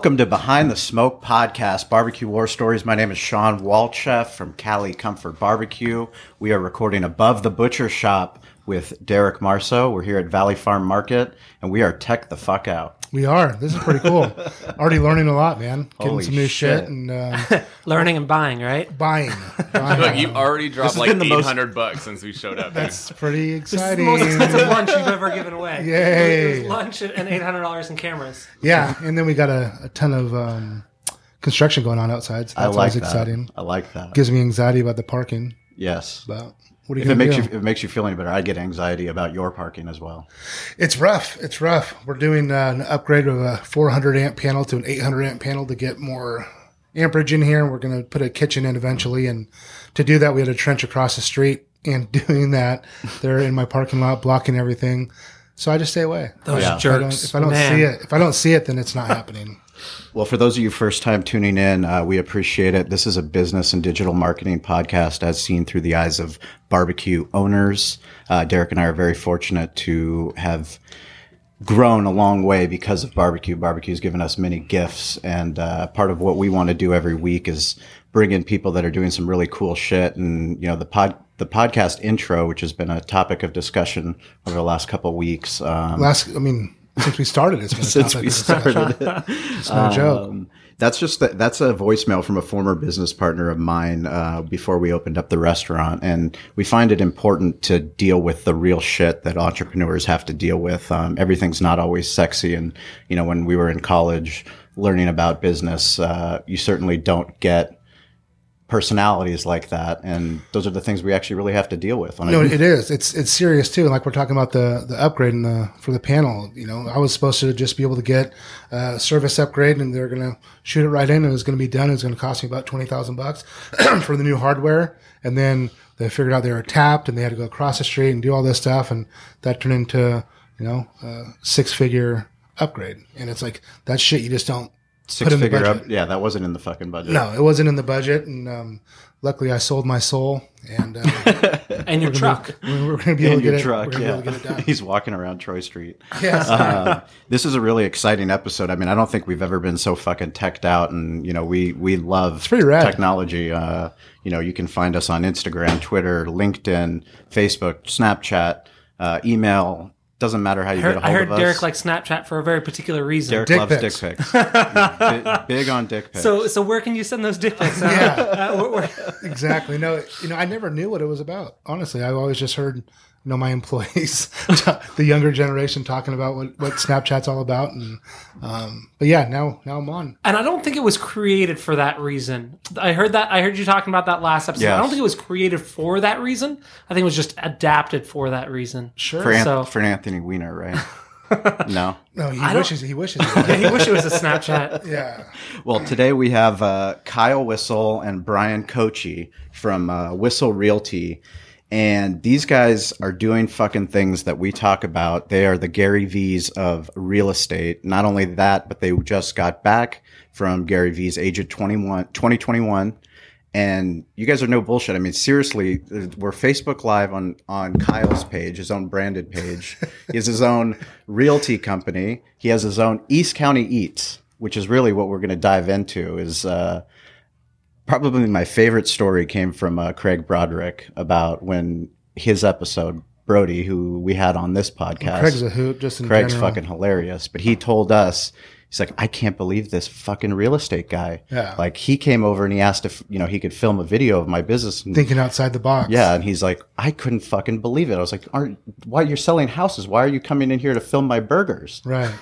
Welcome to Behind the Smoke podcast, Barbecue War Stories. My name is Shawn Walchef from Cali Comfort Barbecue. We are recording above the butcher shop with Derek Marceau. We're here at Valley Farm Market, and we are tech the fuck out. We are. This is pretty cool. Already learning a lot, man. Getting Holy some new shit, shit. and uh, Learning and buying, right? buying. buying. Look, you already dropped like been the eight most- hundred bucks since we showed up. dude. That's pretty This is the exciting. most expensive lunch you've ever given away. Yay. It was lunch and eight hundred dollars in cameras. yeah, and then we got a, a ton of um, construction going on outside. So I that's like always that. exciting. I like that. Gives me anxiety about the parking. Yes. But what are you If it makes do? you if it makes you feel any better, I get anxiety about your parking as well. It's rough. It's rough. We're doing uh, an upgrade of a 400 amp panel to an 800 amp panel to get more amperage in here. We're going to put a kitchen in eventually, and to do that, we had a trench across the street. And doing that, they're in my parking lot blocking everything. So I just stay away. Those Yeah. If I don't, jerks. if I don't see it, if I don't see it, then it's not happening. Well, for those of you first time tuning in, uh, we appreciate it. This is a business and digital marketing podcast as seen through the eyes of barbecue owners. Uh, Derek and I are very fortunate to have grown a long way because of barbecue. Barbecue's given us many gifts, and uh, part of what we want to do every week is bring in people that are doing some really cool shit. And you know, the pod the podcast intro, which has been a topic of discussion over the last couple of weeks. Um, Last, I mean, since we started, it's been since we started it. It's no joke. Um, that's just the, that's a voicemail from a former business partner of mine uh, before we opened up the restaurant, and we find it important to deal with the real shit that entrepreneurs have to deal with. Um, everything's not always sexy, and you know when we were in college learning about business, uh, you certainly don't get personalities like that, and those are the things we actually really have to deal with. No, it is. It's it's serious too. Like we're talking about the the upgrade in the for the panel. You know, I was supposed to just be able to get a service upgrade, and they're gonna shoot it right in, and it was gonna be done. It was gonna cost me about twenty thousand bucks for the new hardware, and then they figured out they were tapped, and they had to go across the street and do all this stuff, and that turned into you know a six figure upgrade. And it's like that shit you just don't six put in the figure up. Yeah, that wasn't in the fucking budget. No, it wasn't in the budget, and um, luckily I sold my soul, and uh, And your truck. we're going to be able in to your get it. truck. we're Yeah, be able to get it done. he's walking around Troy Street. Yes. Uh, this is a really exciting episode. I mean, I don't think we've ever been so fucking teched out, and you know, we we love technology. Uh, you know, you can find us on Instagram, Twitter, LinkedIn, Facebook, Snapchat, uh, email. Doesn't matter how you heard, get a hold heard of us. I heard Derek likes Snapchat for a very particular reason. Derek Dick loves pics. dick pics. Bi- Big on dick pics. So, so where can you send those dick pics? Uh, Yeah. uh, where- where- exactly. No, you know, I never knew what it was about. Honestly, I've always just heard, you know, my employees, the younger generation, talking about what, what Snapchat's all about. And um, but yeah, now now I'm on. and I don't think it was created for that reason. I heard that. I heard you talking about that last episode. I don't think it was created for that reason. I think it was just adapted for that reason. Sure. for, An- for Anthony Weiner, right? no. No, he don't- wishes he wishes. He Yeah, he wish it was a Snapchat. yeah. Well, today we have uh, Kyle Whissel and Bryan Koci from uh, Whissel Realty. And these guys are doing fucking things that we talk about. They are the Gary Vee's of real estate. Not only that, but they just got back from Gary Vee's age of 21, 2021. And you guys are no bullshit. I mean, seriously, we're Facebook Live on, on Kyle's page, his own branded page. he has his own realty company. He has his own East County Eats, which is really what we're going to dive into is, uh, probably my favorite story came from uh, Craig Broderick about when his episode Brody, who we had on this podcast. Craig's a hoot. Just in Craig's general. fucking hilarious, but he told us he's like, I can't believe this fucking real estate guy. Yeah. Like he came over and he asked if you know he could film a video of my business. And, thinking outside the box. yeah, and he's like, I couldn't fucking believe it. I was like, Aren't why you're selling houses? Why are you coming in here to film my burgers? Right.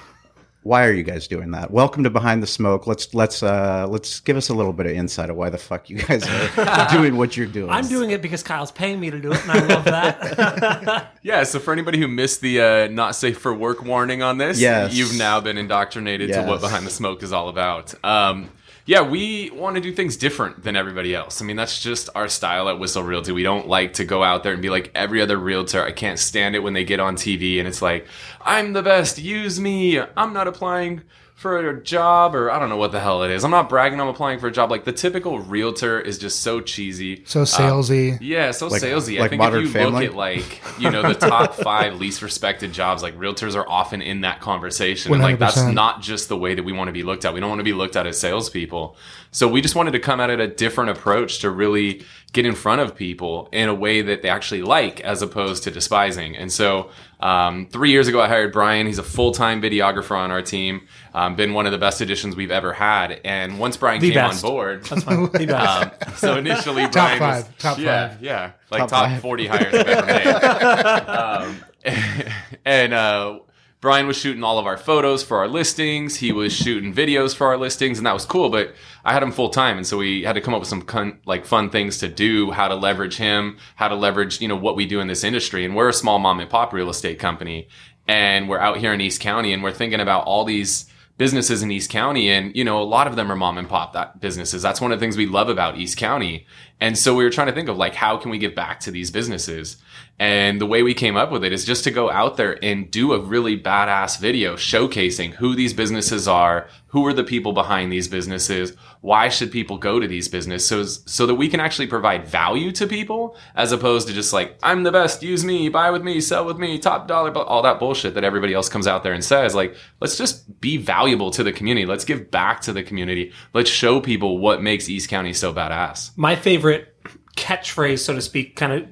Why are you guys doing that? Welcome to Behind the Smoke. Let's let's uh let's give us a little bit of insight of why the fuck you guys are doing what you're doing. I'm doing it because Kyle's paying me to do it, and I love that. Yeah, so for anybody who missed the uh, not safe for work warning on this, Yes. you've now been indoctrinated to what Behind the Smoke is all about. Um, Yeah, we want to do things different than everybody else. I mean, that's just our style at Whissel Realty. We don't like to go out there and be like every other realtor. I can't stand it when they get on TV and it's like, I'm the best, use me. I'm not applying for a job or I don't know what the hell it is. I'm not bragging I'm applying for a job. Like the typical realtor is just so cheesy. So uh, salesy. Yeah, so Like- salesy. I like think if you Family? look at like, you know, the top five least respected jobs, like realtors are often in that conversation. And like that's not just the way that we want to be looked at. We don't want to be looked at as salespeople. So we just wanted to come at it a different approach to really get in front of people in a way that they actually like as opposed to despising. And so um, three years ago, I hired Bryan. He's a full time videographer on our team. Um, been one of the best additions we've ever had. And once Bryan The came best. on board, That's fine. The best. um, so initially, Bryan was- five, top yeah, five. yeah, like Top top, forty hires I've ever made. um, and uh, Bryan was shooting all of our photos for our listings. He was shooting videos for our listings, and that was cool. But I had him full time, and so we had to come up with some con- like fun things to do, how to leverage him, how to leverage you know what we do in this industry. And we're a small mom and pop real estate company, and we're out here in East County, and we're thinking about all these businesses in East County, and you know, a lot of them are mom and pop that businesses. That's one of the things we love about East County. And so we were trying to think of like how can we give back to these businesses? And the way we came up with it is just to go out there and do a really badass video showcasing who these businesses are, who are the people behind these businesses, why should people go to these businesses so so that we can actually provide value to people as opposed to just like I'm the best, use me, buy with me, sell with me, top dollar, all that bullshit that everybody else comes out there and says. Like, let's just be valuable to the community. Let's give back to the community. Let's show people what makes East County so badass. my favorite catchphrase, so to speak, kind of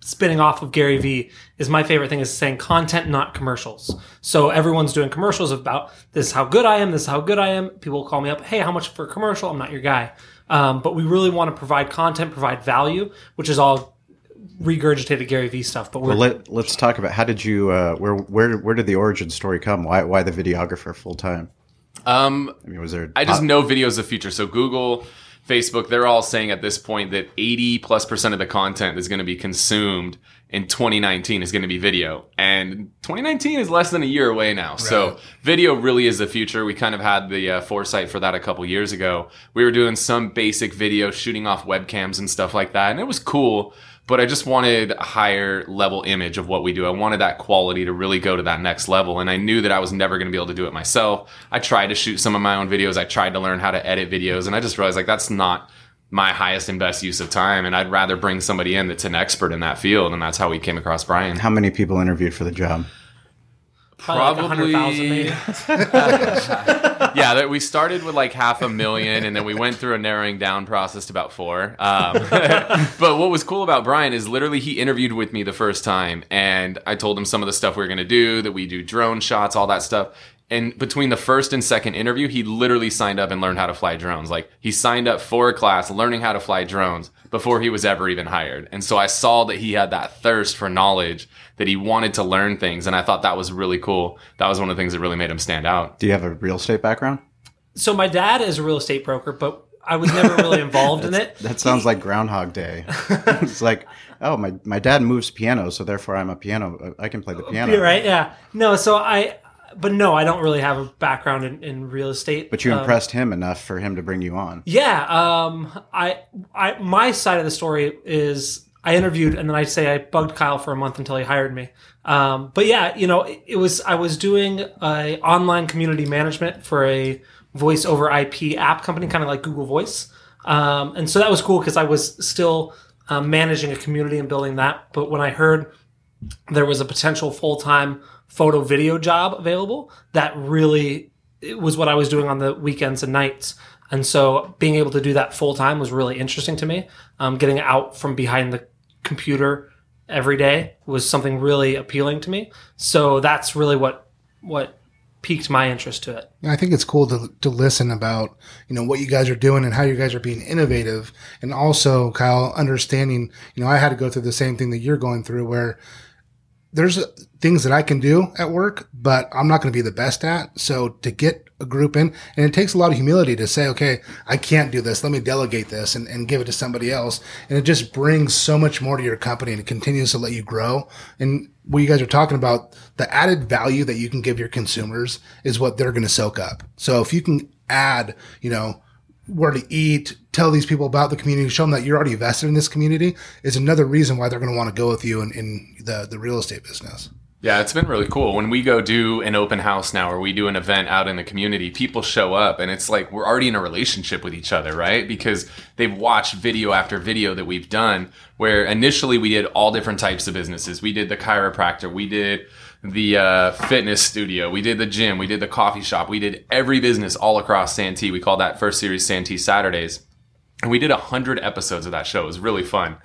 spinning off of Gary Vee, is my favorite thing is saying content, not commercials. So everyone's doing commercials about this is how good I am, this is how good I am. People call me up, hey, how much for a commercial? I'm not your guy. Um, but we really want to provide content, provide value, which is all regurgitated Gary Vee stuff. But we're Well, let, let's talk about how did you uh, where where where did the origin story come? Why why the videographer full time? Um, I mean, was there? I just know video is the future. So Google, Facebook, they're all saying at this point that 80 plus percent of the content that's going to be consumed in 2019 is going to be video. And 2019 is less than a year away now. So video really is the future. We kind of had the uh, foresight for that a couple years ago. We were doing some basic video shooting off webcams and stuff like that. And it was cool. But I just wanted a higher level image of what we do. I wanted that quality to really go to that next level. And I knew that I was never going to be able to do it myself. I tried to shoot some of my own videos. I tried to learn how to edit videos. And I just realized like that's not my highest and best use of time. And I'd rather bring somebody in that's an expert in that field. And that's how we came across Bryan. How many people interviewed for the job? Probably, like 100,000 maybe. yeah, that we started with like half a million, and then we went through a narrowing down process to about four. Um, but what was cool about Bryan is literally he interviewed with me the first time, and I told him some of the stuff we were going to do, that we do drone shots, all that stuff. And between the first and second interview, he literally signed up and learned how to fly drones. Like he signed up for a class learning how to fly drones before he was ever even hired. And so I saw that he had that thirst for knowledge, that he wanted to learn things. And I thought that was really cool. That was one of the things that really made him stand out. Do you have a real estate background? So my dad is a real estate broker, but I was never really involved in it. That sounds like Groundhog Day. it's like, oh, my, my dad moves piano, so therefore I'm a piano. I can play the oh, piano. You're right. Yeah. No. So I, but no, I don't really have a background in, in real estate. But you Um, impressed him enough for him to bring you on. Yeah. Um. I. I. My side of the story is I interviewed and then I'd say I bugged Kyle for a month until he hired me. Um. But yeah, you know, it, it was I was doing a online community management for a voice over IP app company, kind of like Google Voice. Um. And so that was cool because I was still um, managing a community and building that. But when I heard there was a potential full time photo video job available, that really was what I was doing on the weekends and nights. And so being able to do that full time was really interesting to me. Um, getting out from behind the computer every day was something really appealing to me. So that's really what what piqued my interest to it. I think it's cool to to listen about you know what you guys are doing and how you guys are being innovative, and also Kyle understanding. You know, I had to go through the same thing that you're going through, where there's things that I can do at work, but I'm not going to be the best at. So to get a group in, and it takes a lot of humility to say, okay, I can't do this. Let me delegate this and, and give it to somebody else. And it just brings so much more to your company and it continues to let you grow. And what you guys are talking about, the added value that you can give your consumers is what they're going to soak up. So if you can add, you know, where to eat, tell these people about the community, show them that you're already invested in this community is another reason why they're going to want to go with you in, in the, the real estate business. Yeah, it's been really cool. When we go do an open house now or we do an event out in the community, people show up and it's like we're already in a relationship with each other, right? Because they've watched video after video that we've done where initially we did all different types of businesses. We did the chiropractor, we did the uh, fitness studio, we did the gym, we did the coffee shop, we did every business all across Santee. We called that first series Santee Saturdays. And we did a hundred episodes of that show. It was really fun.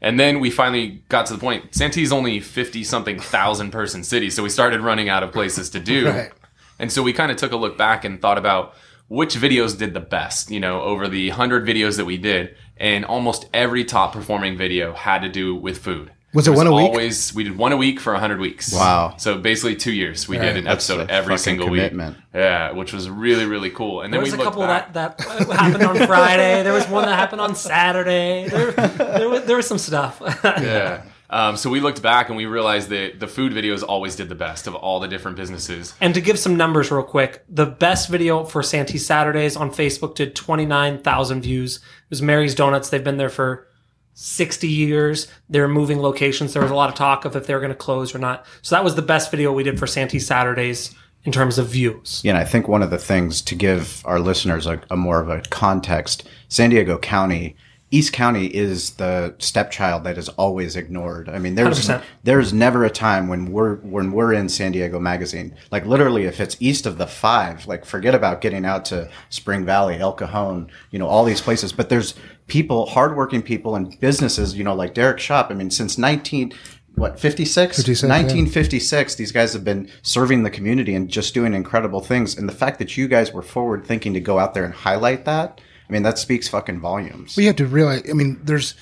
And then we finally got to the point. Santee's only fifty something thousand person city, so we started running out of places to do. Right. And so we kind of took a look back and thought about which videos did the best, you know, over the 100 videos that we did. And almost every top performing video had to do with food. Was it one a week? Always, we did one a week for 100 weeks. Wow. So basically two years. We Right. did an That's episode a every single commitment. week. Yeah, which was really, really cool. And There then there was we a couple back. that that happened on Friday. There was one that happened on Saturday. There, there, was, there was some stuff. yeah. Um, so we looked back and we realized that the food videos always did the best of all the different businesses. And to give some numbers real quick, the best video for Santee Saturdays on Facebook did 29,000 views. It was Mary's Donuts. They've been there for 60 years. They're moving locations. There was a lot of talk of if they were going to close or not. So that was the best video we did for Santee Saturdays in terms of views. Yeah, and I think one of the things to give our listeners a, a more of a context, San Diego County, East County is the stepchild that is always ignored. I mean, there's 100%. there's never a time when we're when we're in San Diego Magazine. Like literally, if it's east of the five, like forget about getting out to Spring Valley, El Cajon, you know, all these places. But there's people, hardworking people, and businesses, you know, like Derek Shop. I mean, since nineteen. What 56? 56, yeah. 1956 these guys have been serving the community and just doing incredible things and the fact that you guys were forward thinking to go out there and highlight that i mean that speaks fucking volumes We have to realize, I mean, there's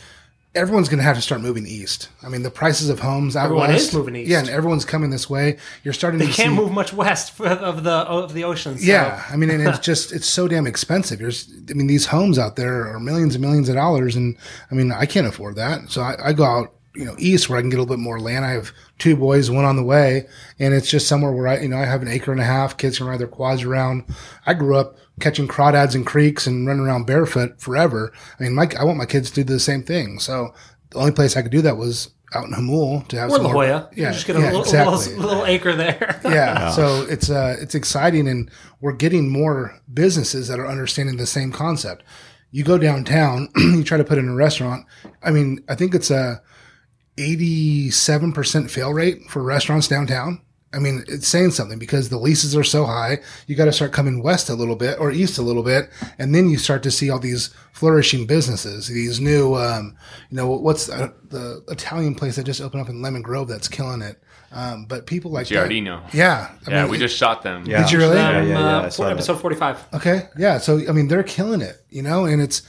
everyone's going to have to start moving east. I mean, the prices of homes out Everyone west, is moving east. Yeah, and everyone's coming this way. You're starting They to can't see, move much west of the of the ocean. So. Yeah, I mean, and it's just it's so damn expensive. There's, I mean, these homes out there are millions and millions of dollars, and I mean, I can't afford that. So I, I go out, you know, east where I can get a little bit more land. I have two boys, one on the way, and it's just somewhere where I, you know, I have an acre and a half. Kids can ride their quads around. I grew up catching crawdads in creeks and running around barefoot forever. I mean, my, I want my kids to do the same thing. So the only place I could do that was out in Jamul to have Or some La more- Jolla. You Yeah, just get a yeah, little, exactly little, little acre there. yeah. So it's uh it's exciting and we're getting more businesses that are understanding the same concept. You go downtown, you try to put in a restaurant. I mean, I think it's a 87% fail rate for restaurants downtown. I mean, it's saying something because the leases are so high. You got to start coming west a little bit or east a little bit, and then you start to see all these flourishing businesses. These new, um, you know, what's the, the Italian place that just opened up in Lemon Grove that's killing it. Um, but people like that- Giardino. yeah, I Yeah, mean, we just shot them. Yeah. Did you really? Yeah, Um, yeah, yeah, uh, I for episode 45. Okay. Yeah. So, I mean, they're killing it, you know, and it's,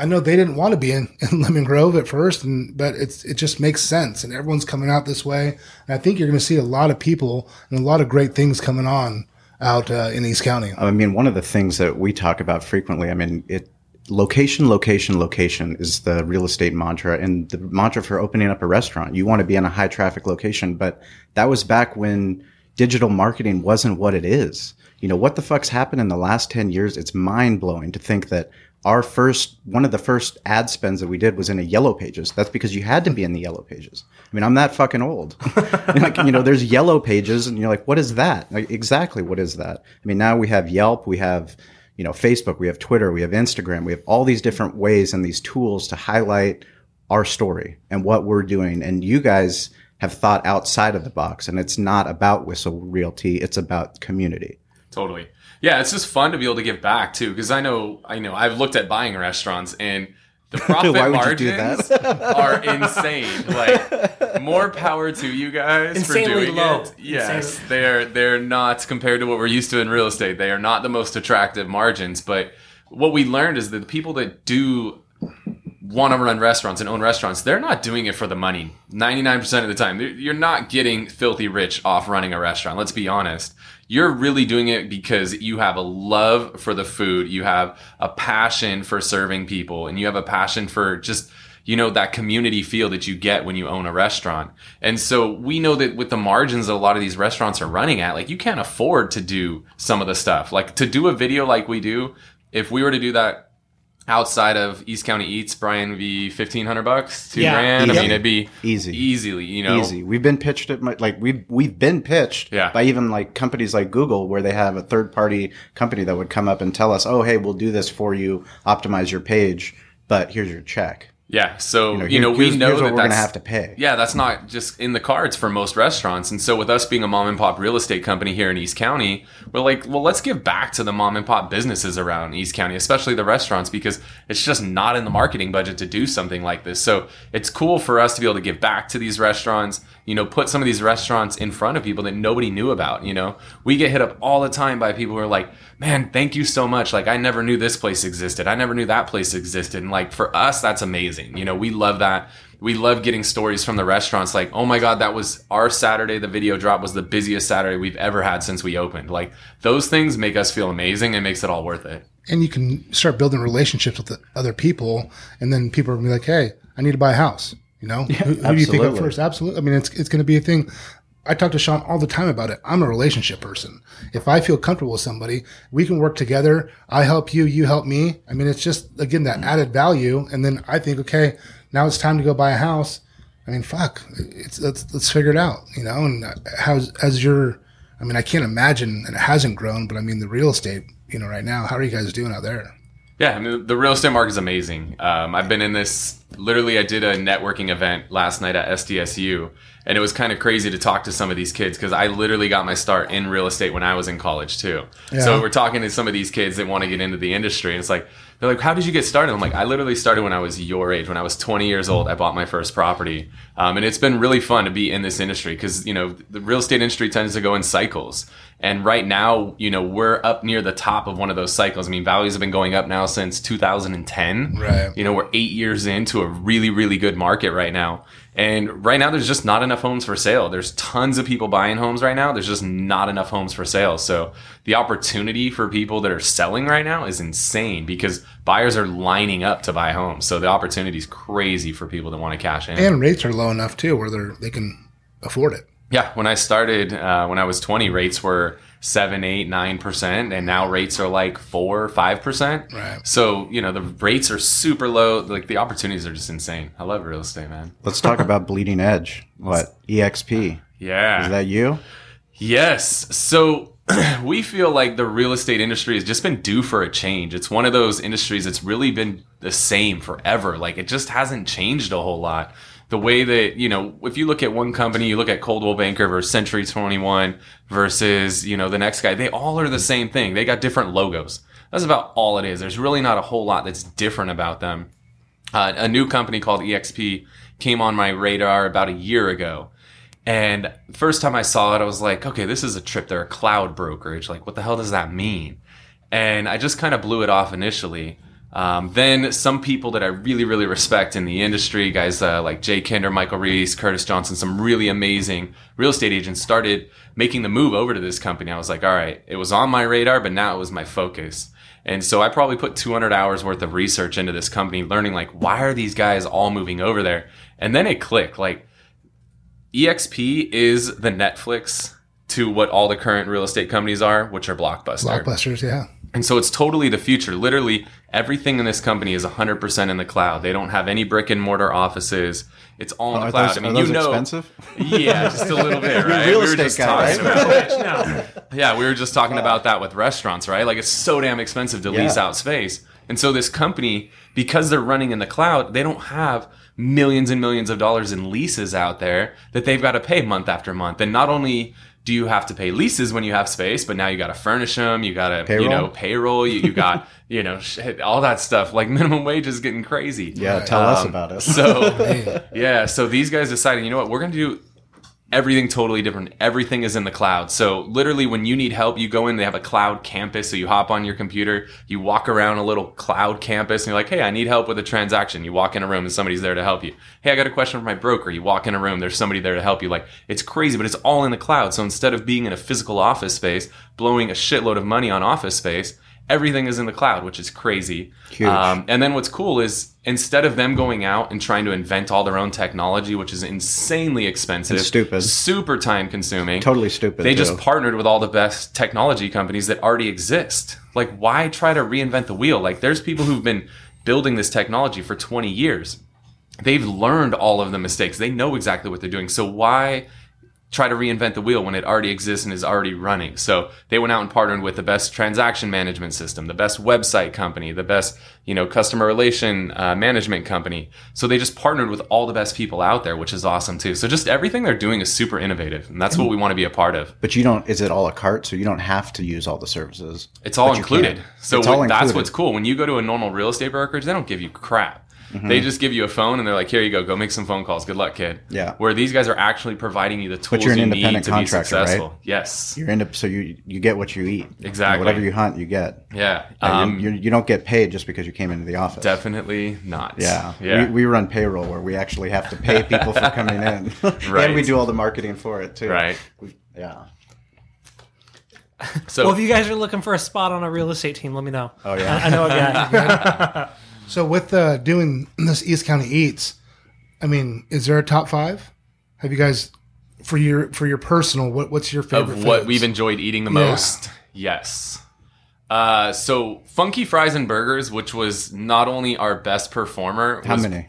I know they didn't want to be in, in Lemon Grove at first, and, but it's, it just makes sense. And everyone's coming out this way. And I think you're going to see a lot of people and a lot of great things coming on out uh, in East County. I mean, one of the things that we talk about frequently, I mean, it location, location, location is the real estate mantra and the mantra for opening up a restaurant. You want to be in a high traffic location, but that was back when digital marketing wasn't what it is. You know, what the fuck's happened in the last 10 years? It's mind blowing to think that our first, one of the first ad spends that we did was in a yellow pages. That's because you had to be in the yellow pages. I mean, I'm that fucking old. like, you know, there's yellow pages and you're like, what is that? Like, exactly what is that? I mean, now we have Yelp, we have, you know, Facebook, we have Twitter, we have Instagram, we have all these different ways and these tools to highlight our story and what we're doing. And you guys have thought outside of the box and it's not about Whissel Realty. It's about community. Totally. Yeah, it's just fun to be able to give back too, because I know, I know, I've looked at buying restaurants and the profit Why would you do margins that? are insane. Like more power to you guys Insanely for doing low. it. Yes, Insanely- they're they're not compared to what we're used to in real estate. They are not the most attractive margins, but what we learned is that the people that do want to run restaurants and own restaurants, they're not doing it for the money. 99% of the time. You're not getting filthy rich off running a restaurant. Let's be honest. You're really doing it because you have a love for the food. You have a passion for serving people and you have a passion for just, you know, that community feel that you get when you own a restaurant. And so we know that with the margins that a lot of these restaurants are running at, like you can't afford to do some of the stuff. Like to do a video like we do, if we were to do that outside of East County Eats, Bryan, V, fifteen hundred bucks, two Yeah. grand. I mean, it'd be Easy. easily. You know, Easy. We've been pitched at my, like we've we've been pitched Yeah. by even like companies like Google where they have a third party company that would come up and tell us, oh hey, we'll do this for you, optimize your page, but here's your check. Yeah, so you know, here- we here's- know that we're gonna have to pay. Yeah, that's not just in the cards for most restaurants. And so with us being a mom and pop real estate company here in East County, we're like, well, let's give back to the mom and pop businesses around East County, especially the restaurants, because it's just not in the marketing budget to do something like this. So it's cool for us to be able to give back to these restaurants, you know, put some of these restaurants in front of people that nobody knew about, you know. We get hit up all the time by people who are like, man, thank you so much. Like, I never knew this place existed. I never knew that place existed. And like, for us, that's amazing. You know, we love that. We love getting stories from the restaurants like, oh my God, that was our Saturday. The video drop was the busiest Saturday we've ever had since we opened. Like, those things make us feel amazing and makes it all worth it. and you can start building relationships with the other people, and then people are be like, "Hey, I need to buy a house." You know, who, who do you think of first? Absolutely. I mean, it's it's going to be a thing. I talk to Shawn all the time about it. I'm a relationship person. If I feel comfortable with somebody, we can work together. I help you, you help me. I mean, it's just again that added value. And then I think, okay, now it's time to go buy a house. I mean, fuck, it's let's let's figure it out. You know, and how's as your, I mean, I can't imagine, and it hasn't grown, but I mean, the real estate, you know, right now, how are you guys doing out there? Yeah, I mean, the real estate market is amazing. Um, I've been in this. Literally, I did a networking event last night at SDSU, and it was kind of crazy to talk to some of these kids because I literally got my start in real estate when I was in college too. So we're talking to some of these kids that want to get into the industry, and it's like they're like, "How did you get started?" I'm like, "I literally started when I was your age. When I was 20 years old, I bought my first property, um, and it's been really fun to be in this industry because you know the real estate industry tends to go in cycles." And right now, you know, we're up near the top of one of those cycles. I mean, values have been going up now since 2010. Right. You know, we're eight years into a really, really good market right now. And right now, there's just not enough homes for sale. There's tons of people buying homes right now. There's just not enough homes for sale. So the opportunity for people that are selling right now is insane because buyers are lining up to buy homes. So the opportunity is crazy for people that want to cash in. And rates are low enough too, where they're they can afford it. Yeah, when I started, uh, when I was 20, rates were seven, eight, nine percent, and now rates are like four, five percent. Right. So you know the rates are super low. Like the opportunities are just insane. I love real estate, man. Let's talk about Bleeding Edge. What EXP? Yeah. Is that you? Yes. So we feel like the real estate industry has just been due for a change. It's one of those industries that's really been the same forever. Like it just hasn't changed a whole lot. The way that, you know, if you look at one company, you look at Coldwell Banker versus Century 21 versus, you know, the next guy, they all are the same thing. They got different logos. That's about all it is. There's really not a whole lot that's different about them. Uh, a new company called EXP came on my radar about a year ago. And first time I saw it, I was like, okay, this is a trip. They're a cloud brokerage. Like, what the hell does that mean? And I just kind of blew it off initially. Um, then some people that I really, really respect in the industry, guys uh, like Jay Kinder, Michael Reese, Curtis Johnson, some really amazing real estate agents started making the move over to this company. I was like, all right, it was on my radar, but now it was my focus. And so I probably put 200 hours worth of research into this company, learning like, why are these guys all moving over there? And then it clicked. Like, EXP is the Netflix to what all the current real estate companies are, which are Blockbuster. Blockbusters, yeah. And so it's totally the future. Literally, everything in this company is 100% in the cloud. They don't have any brick and mortar offices. It's all in the cloud. those, I mean, are those you know, expensive? yeah, just a little bit, right? real we were just guy, talking right? about No. yeah, we were just talking about that with restaurants, right? Like it's so damn expensive to lease out space. And so this company, because they're running in the cloud, they don't have millions and millions of dollars in leases out there that they've got to pay month after month. And not only do you have to pay leases when you have space, but now you got to furnish them, you got to, you know, payroll, you, you got, you know, shit, all that stuff. Like minimum wage is getting crazy. Yeah, tell us Um, about it. So yeah, so these guys decided, you know what, we're gonna do everything totally different. Everything is in the cloud. So literally when you need help, you go in, they have a cloud campus. So you hop on your computer, you walk around a little cloud campus and you're like, Hey, I need help with a transaction. You walk in a room and somebody's there to help you. Hey, I got a question for my broker. You walk in a room, there's somebody there to help you. Like it's crazy, but it's all in the cloud. So instead of being in a physical office space, blowing a shitload of money on office space, everything is in the cloud, which is crazy. Huge. Um, and then what's cool is instead of them going out and trying to invent all their own technology, which is insanely expensive, And stupid. super time consuming, Totally stupid, They just partnered with all the best technology companies that already exist. Like, why try to reinvent the wheel? Like, there's people who've been building this technology for 20 years. They've learned all of the mistakes. They know exactly what they're doing. So why try to reinvent the wheel when it already exists and is already running? So they went out and partnered with the best transaction management system, the best website company, the best, you know, customer relation uh, management company. So they just partnered with all the best people out there, which is awesome too. So just everything they're doing is super innovative, and that's what we want to be a part of. But you don't. Is it all a cart? So you don't have to use all the services. It's all included. So It's all what- that's what's cool. When you go to a normal real estate brokerage, they don't give you crap. Mm-hmm. They just give you a phone and they're like, "Here you go, go make some phone calls. Good luck, kid." Yeah. Where these guys are actually providing you the tools you're an you need independent to be contractor, right? successful. Yes. You're into so you you get what you eat. Exactly. whatever you hunt, you get. Yeah. Yeah, Um, you, you, you don't get paid just because you came into the office. definitely not. Yeah. Yeah. We, we run payroll where we actually have to pay people for coming in. Right. and we do all the marketing for it too. right. We- yeah. So Well, if you guys are looking for a spot on a real estate team, let me know. Oh, yeah. I, I know a guy. So with uh, doing this East County Eats, I mean, is there a top five? Have you guys for your for your personal? What what's your favorite? of what foods? we've enjoyed eating the Yeah. most. Yes. Uh, so Funky Fries and Burgers, which was not only our best performer, How was many?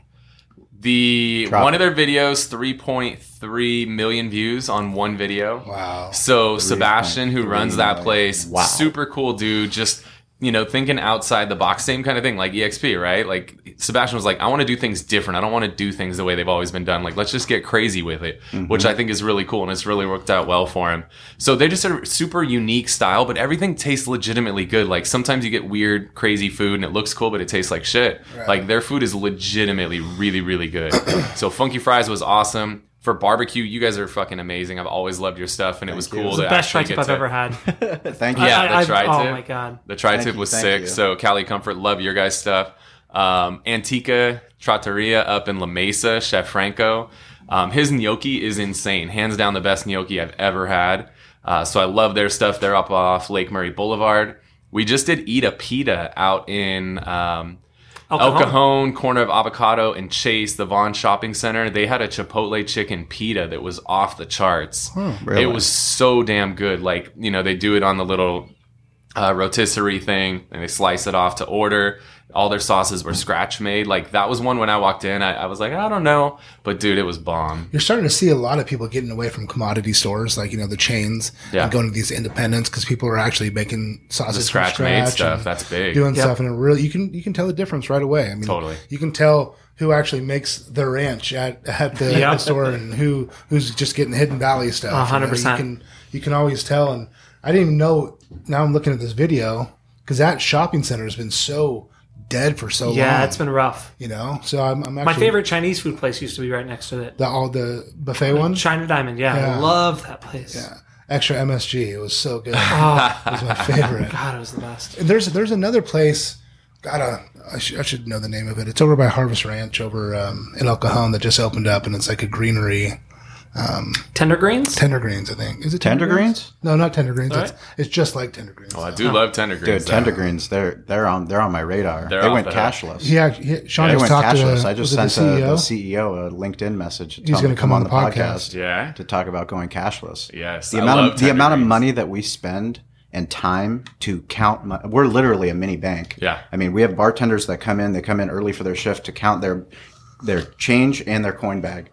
The Drop one it. of their videos, 3.3 million views on one video. Wow. So Sebastian, who runs that place, Wow. super cool dude. Just you know, thinking outside the box, same kind of thing, like EXP, right? Like Sebastian was like, I want to do things different. I don't want to do things the way they've always been done. Like, let's just get crazy with it, mm-hmm. which I think is really cool, and it's really worked out well for him. So they just a super unique style, but everything tastes legitimately good. Like sometimes you get weird, crazy food, and it looks cool, but it tastes like shit. Like their food is legitimately really, really good. so Funky Fries was awesome. For barbecue, you guys are fucking amazing. I've always loved your stuff, and it was you. cool It's to the best actually tri-tip I've to- ever had. Thank you. Yeah, I- the I- tri-tip. Oh my god. The tri-tip Thank was thank sick. you. So Cali Comfort, love your guys' stuff. Um, Antica Trattoria up in La Mesa, Chef Franco. Um, his gnocchi is insane. Hands down the best gnocchi I've ever had. Uh, so I love their stuff. They're up off Lake Murray Boulevard. We just did eat a pita out in um, El El Cajon. Cajon, corner of Avocado and Chase, the Vaughn Shopping Center. They had a Chipotle chicken pita that was off the charts. really? It was so damn good. Like, you know, they do it on the little uh, rotisserie thing and they slice it off to order. All their sauces were scratch made. Like, that was one when I walked in. I, I was like, I don't know. But dude, it was bomb. You're starting to see a lot of people getting away from commodity stores, like you know the chains, Yeah. and going to these independents because people are actually making sauces The from scratch made scratch stuff. That's big. doing stuff, and it really you can you can tell the difference right away. I mean, Totally. you can tell who actually makes the ranch at, at the, Yeah. the store and who who's just getting Hidden Valley stuff. A hundred You know, percent. You can you can always tell, and I didn't even know. Now I'm looking at this video because that shopping center has been so dead for so long. Yeah, it's been rough. you know. So I'm, I'm actually My favorite Chinese food place used to be right next to it. the all the buffet one. China Diamond. Yeah, Yeah. I love that place. Yeah. Extra MSG. It was so good. Oh, It was my favorite. God, it was the best. And there's there's another place. Gotta I, sh- I should know the name of it. It's over by Harvest Ranch over um, in El Cajon that just opened up, and it's like a greenery. Um, tender greens. Tender greens, I think. Is it Tender greens? No, not tender greens. All It's, right. it's just like tender greens. Oh, I do love tender greens. Dude, though. tender greens, they're they're on they're on my radar. They're they off went the hook. cashless. Yeah, he, Shawn They just went talked to cashless. the, I just was it sent the the CEO. CEO a LinkedIn message. To He's tell gonna to come on the podcast. Yeah. to talk about going cashless. Yes. The I amount love of the tender amount of greens. money that we spend and time to count. Mo- we're literally a mini bank. Yeah. I mean, we have bartenders that come in. They come in early for their shift to count their their change and their coin bag.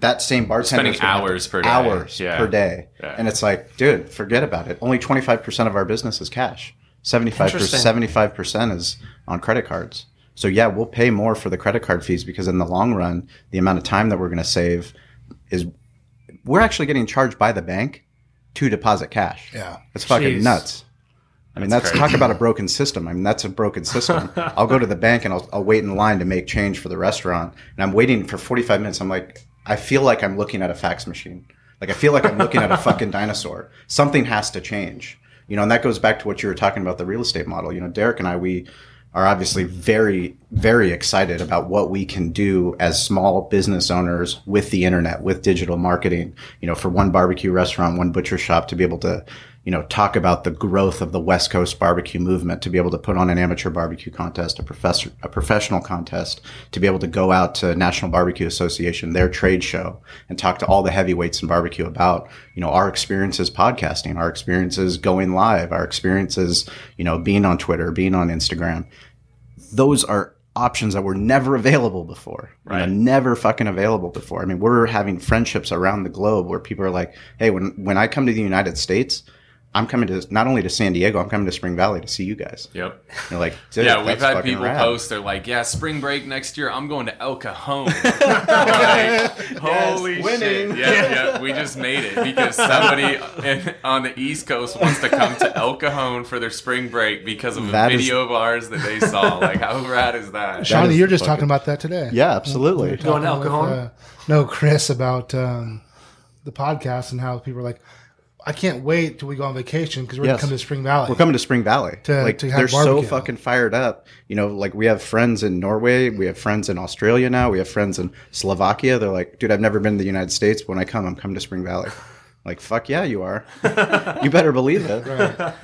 That same bartender Spending hours per day. Hours Yeah. per day, Yeah. and it's like, dude, forget about it. Only twenty five percent of our business is cash. Seventy five Interesting. percent, seventy five percent is on credit cards. So yeah, we'll pay more for the credit card fees because in the long run, the amount of time that we're going to save is we're actually getting charged by the bank to deposit cash. Yeah. It's fucking Jeez. nuts. I mean, that's, crazy. talk about a broken system. I mean, that's a broken system. I'll go to the bank and I'll, I'll wait in line to make change for the restaurant. And I'm waiting for 45 minutes. I'm like, I feel like I'm looking at a fax machine. Like, I feel like I'm looking at a fucking dinosaur. Something has to change. You know, and that goes back to what you were talking about the real estate model. You know, Derek and I, we are obviously very, very excited about what we can do as small business owners with the internet, with digital marketing. You know, for one barbecue restaurant, one butcher shop to be able to, you know, talk about the growth of the West Coast barbecue movement, to be able to put on an amateur barbecue contest, a professor, a professional contest, to be able to go out to National Barbecue Association, their trade show, and talk to all the heavyweights in barbecue about, you know, our experiences podcasting, our experiences going live, our experiences, you know, being on Twitter, being on Instagram. Those are options that were never available before. you know, never fucking available before. I mean, we're having friendships around the globe where people are like, "Hey, when when I come to the United States, I'm coming to not only to San Diego, I'm coming to Spring Valley to see you guys." Yep. You're like, Yeah, we've had people rad. post. They're like, "Yeah, spring break next year. I'm going to El Cajon." Like, Holy winning. shit! Yeah, yeah, we just made it because somebody in, on the East Coast wants to come to El Cajon for their spring break because of a That is- video of ours that they saw. Like, how rad is that? Shawnee, you're just fucking- talking about that today. Yeah, absolutely. Going to El Cajon? with, uh, no, Chris about um, the podcast and how people are like, I can't wait till we go on vacation because we're Yes. gonna come to Spring Valley. We're coming to Spring Valley. To- like to have they're so fucking fired up. You know, like we have friends in Norway, we have friends in Australia now, we have friends in Slovakia. They're like, dude, I've never been to the United States. But when I come, I'm coming to Spring Valley. Like, fuck yeah, you are. you better believe it.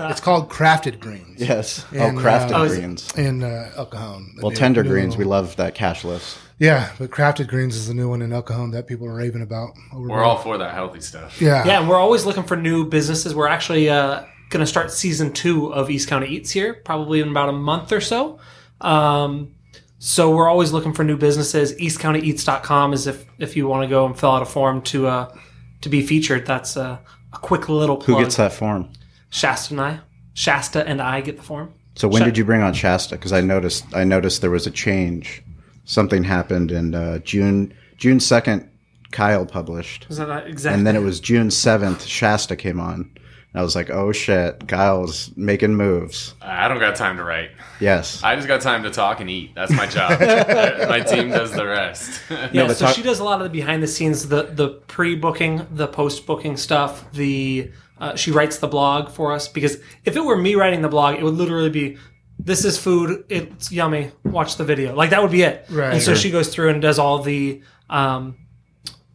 it's called crafted greens. Yes. And, oh, crafted uh, Oh, is it- greens. In uh, El Cajon. Well, new- tender new greens, we love that cashless. Yeah, but crafted greens is the new one in El Cajon that people are raving about. Over We're all for that healthy stuff. yeah. Yeah, and we're always looking for new businesses. We're actually uh, going to start season two of East County Eats here, probably in about a month or so. Um, so we're always looking for new businesses. EastCountyEats.com is if if you want to go and fill out a form to uh, to be featured. That's uh, a quick little plug. Who gets that form? Shasta and I. Shasta and I get the form. So when Sha- did you bring on Shasta? Because I noticed I noticed there was a change. Something happened in uh, June June second. Kyle published, Is that not exactly? and then it was June seventh. Shasta came on. And I was like, oh shit, Kyle's making moves. I don't got time to write. Yes. I just got time to talk and eat. That's my job. my team does the rest. Yeah, but so talk- she does a lot of the behind the scenes, the the pre booking, the post booking stuff. The uh, she writes the blog for us because if it were me writing the blog, it would literally be, "This is food. It's yummy. Watch the video." Like that would be it. Right. And so she goes through and does all the, um,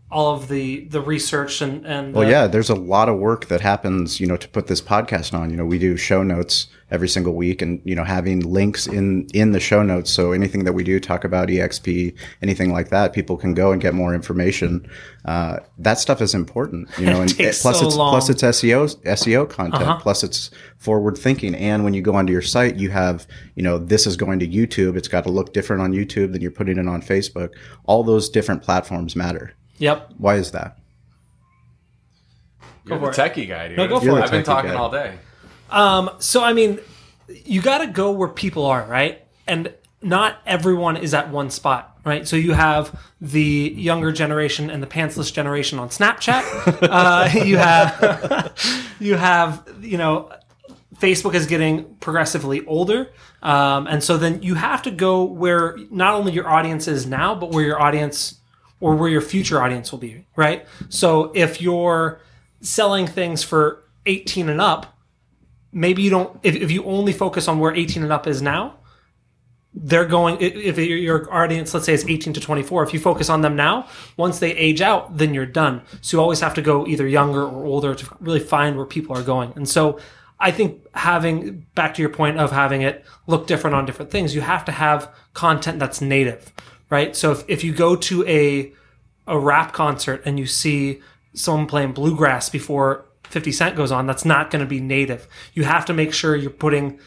all of the the research and and Well, yeah, there's a lot of work that happens, you know, to put this podcast on. You know, we do show notes every single week and, you know, having links in, in the show notes. So anything that we do talk about EXP, anything like that, people can go and get more information. Uh, that stuff is important, you know, and takes plus so it's, long. plus it's SEO, SEO content, Uh-huh. plus it's forward thinking. And when you go onto your site, you have, you know, this is going to YouTube. It's got to look different on YouTube than you're putting it on Facebook. All those different platforms matter. Yep. Why is that? You're Go the it. techie guy, dude. No, go for You're it. I've been talking guy. all day. Um, so I mean, you got to go where people are, right? And not everyone is at one spot, right? So you have the younger generation and the pantsless generation on Snapchat. uh, you have you have you know Facebook is getting progressively older, um, and so then you have to go where not only your audience is now, but where your audience or where your future audience will be, right? So if you're selling things for 18 and up, maybe you don't if, if you only focus on where 18 and up is now they're going if your- audience let's say is 18 to 24 if you focus on them now once they age out then you're done. So you always have to go either younger or older to really find where people are going. And so i think having back to your point of having it look different on different things you have to have content that's native right so if, if you go to a a rap concert and you see someone playing bluegrass before 50 Cent goes on, that's not going to be native. You have to make sure you're putting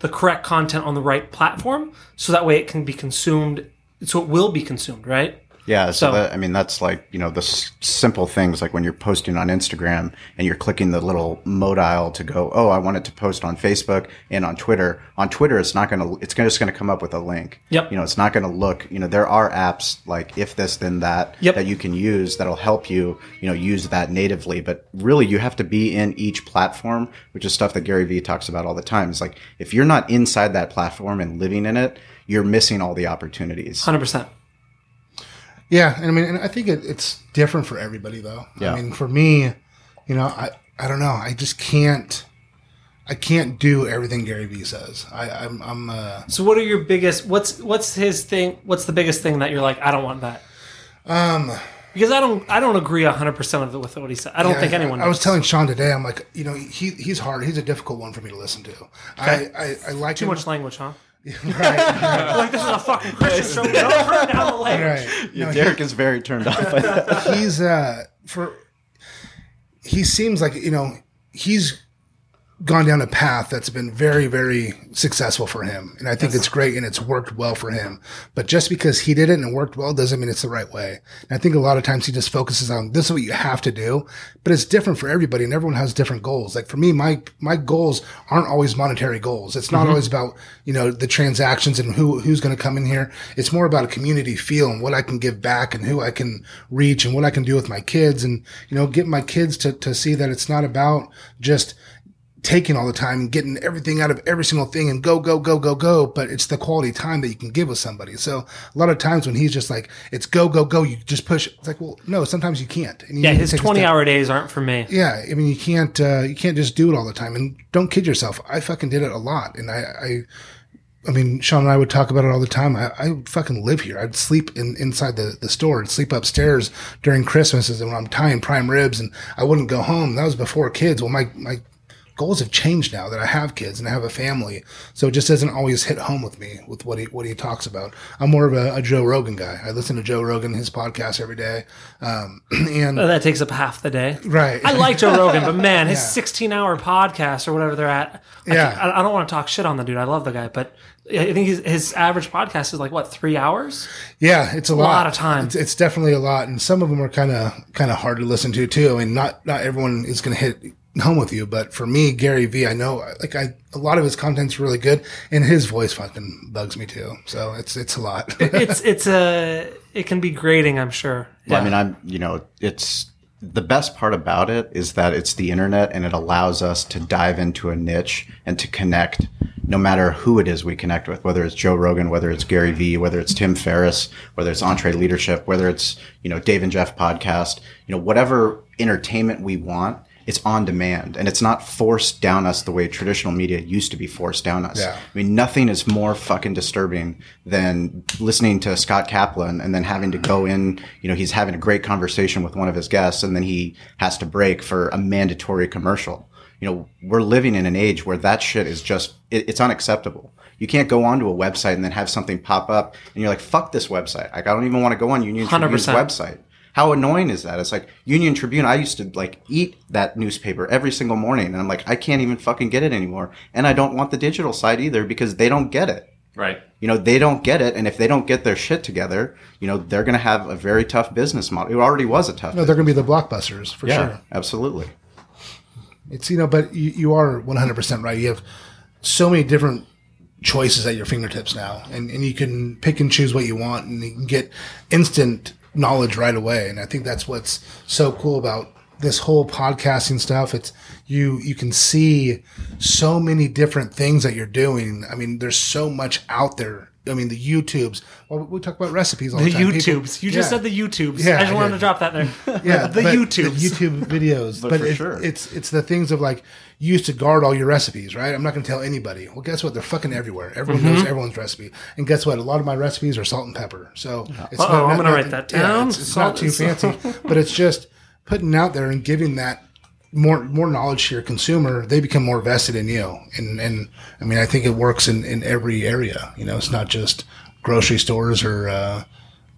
the correct content on the right platform so that way it can be consumed, so it will be consumed, right? Yeah, so, So- that, I mean that's like you know the s- simple things like when you're posting on Instagram and you're clicking the little modile to go, oh, I want it to post on Facebook and on Twitter. On Twitter, it's not going to, it's gonna, just going to come up with a link. Yep. You know, it's not going to look. You know, there are apps like if this then that Yep. that you can use that'll help you, you know, use that natively. But really, you have to be in each platform, which is stuff that Gary Vee talks about all the time. It's like if you're not inside that platform and living in it, you're missing all the opportunities. 100%. Yeah, and I mean, and I think it, it's different for everybody, though. Yeah. I mean, for me, you know, I I don't know. I just can't. I can't do everything Gary Vee says. I, I'm I'm uh, So what are your biggest, what's, what's his thing? What's the biggest thing that you're like, I don't want that? um because I don't I don't agree hundred percent of it with what he said. I don't think anyone. I, was telling Shawn today. I'm like, you know, he he's hard. He's a difficult one for me to listen to. I, I I like too him. much language, huh? Right, like this is a fucking Christian show. We don't turn down the language. right. Yeah, No, Derek is very turned off by that. he's uh for he seems like you know he's gone down a path that's been very very successful for him. And i think it's great and it's worked well for him. But just because he did it and it worked well doesn't mean it's the right way. And i think a lot of times he just focuses on this is what you have to do. But it's different for everybody and everyone has different goals. Like for me my my goals aren't always monetary goals. It's not mm-hmm. always about you know the transactions and who who's going to come in here. It's more about a community feel and what i can give back and who i can reach and what i can do with my kids and you know get my kids to to see that it's not about just taking all the time and getting everything out of every single thing and go, go, go, go, go. But it's the quality time that you can give with somebody. So a lot of times when he's just like, it's go, go, go, you just push. It's like, well, no, sometimes you can't. And you Yeah, his twenty hour days aren't for me. Yeah. I mean, you can't, uh, you can't just do it all the time and don't kid yourself. I fucking did it a lot. And I, I, I mean, Shawn and I would talk about it all the time. I, I fucking live here. I'd sleep in inside the, the store. I'd sleep upstairs during Christmases and when I'm tying prime ribs and I wouldn't go home. That was before kids. Well, my, my goals have changed now that I have kids and I have a family. So it just doesn't always hit home with me with what he, what he talks about. I'm more of a, a Joe Rogan guy. I listen to Joe Rogan, his podcast every day. Um, and Uh, That takes up half the day. right. I like Joe Rogan, but man, his 16 hour podcast or whatever they're at. I Yeah. I, don't want to talk shit on the dude. I love the guy, but I think his, his average podcast is like what three hours. Yeah, it's a, lot of time. It's, it's definitely a lot, and some of them are kind of kind of hard to listen to too. I mean, not not everyone is going to hit home with you, but for me, Gary Vee, I know like I a lot of his content's really good, and his voice fucking bugs me too. So it's it's a lot. It's it's a it can be grating. I'm sure. Yeah, I mean, I'm, you know, it's the best part about it is that it's the internet and it allows us to dive into a niche and to connect no matter who it is we connect with, whether it's Joe Rogan, whether it's Gary Vee, whether it's Tim Ferriss, whether it's EntreLeadership, whether it's, you know, Dave and Jeff podcast, you know, whatever entertainment we want, it's on demand and it's not forced down us the way traditional media used to be forced down us. Yeah. I mean, nothing is more fucking disturbing than listening to Scott Kaplan and then having to go in, you know, he's having a great conversation with one of his guests and then he has to break for a mandatory commercial. You know, we're living in an age where that shit is just, it, it's unacceptable. You can't go onto a website and then have something pop up and you're like, fuck this website. Like, I don't even want to go on Union Tribune's 100%. website. How annoying is that? It's like Union Tribune. I used to like eat that newspaper every single morning, and I'm like, I can't even fucking get it anymore. And I don't want the digital side either because they don't get it. Right. You know, they don't get it, and if they don't get their shit together, you know, they're going to have a very tough business model. It already was a tough. no, they're going to be the blockbusters for yeah, sure. absolutely. It's you know, but you, you are one hundred percent right. You have so many different choices at your fingertips now, and and you can pick and choose what you want, and you can get instant knowledge right away. And I think that's what's so cool about this whole podcasting stuff. It's you you can see so many different things that you're doing. I mean, there's so much out there. I mean, the YouTubes. Well, we talk about recipes all the, The time. People- YouTubes. you just Yeah. said the YouTubes. Yeah, I just I wanted did. to drop that there. yeah, the YouTubes. the YouTube videos. but for it- sure. it's it's the things of like you used to guard all your recipes, right? I'm not going to tell anybody. Well, guess what? They're fucking everywhere. Everyone Mm-hmm. knows everyone's recipe. And guess what? A lot of my recipes are salt and pepper. So it's Uh-oh, I'm gonna write that down. it's, it's not too Salt- fancy, but it's just putting out there and giving that more more knowledge to your consumer. They become more vested in you. And and I mean, I think it works in in every area. You know, it's not just grocery stores or uh,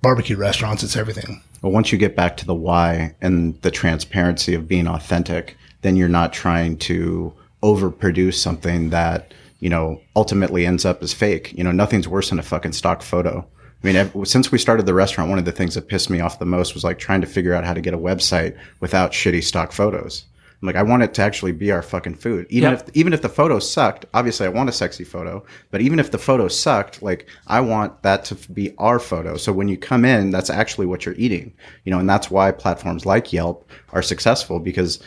barbecue restaurants. It's everything. But once you get back to the why and the transparency of being authentic, then you're not trying to overproduce something that, you know, ultimately ends up as fake. You know, nothing's worse than a fucking stock photo. I mean, since we started the restaurant, one of the things that pissed me off the most was like trying to figure out how to get a website without shitty stock photos. I'm like, I want it to actually be our fucking food. Even Yep. if even if the photo sucked, obviously I want a sexy photo, but even if the photo sucked, like I want that to be our photo. So when you come in, that's actually what you're eating. You know, and that's why platforms like Yelp are successful because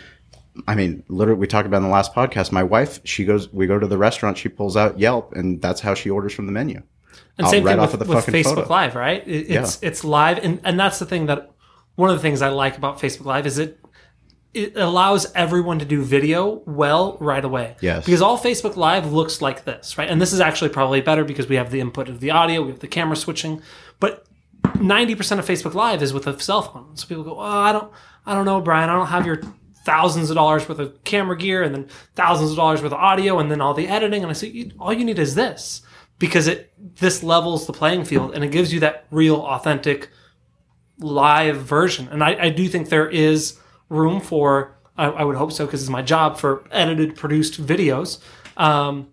I mean, literally we talked about in the last podcast, my wife, she goes we go to the restaurant, she pulls out Yelp and that's how she orders from the menu. And I'll same right thing off with, of the with fucking Facebook photo. Live, right? It, it's it's live, and and that's the thing that one of the things I like about Facebook Live is it it allows everyone to do video well right away. Yes. Because all Facebook Live looks like this, right? And this is actually probably better because we have the input of the audio, we have the camera switching, but ninety percent of Facebook Live is with a cell phone. So people go, "Oh, I don't, I don't know, Bryan. I don't have your thousands of dollars worth of camera gear, and then thousands of dollars worth of audio, and then all the editing." And I say, all you need is this because it this levels the playing field and it gives you that real, authentic live version. And I, I do think there is room for, I, I would hope so because it's my job for edited, produced videos. Um,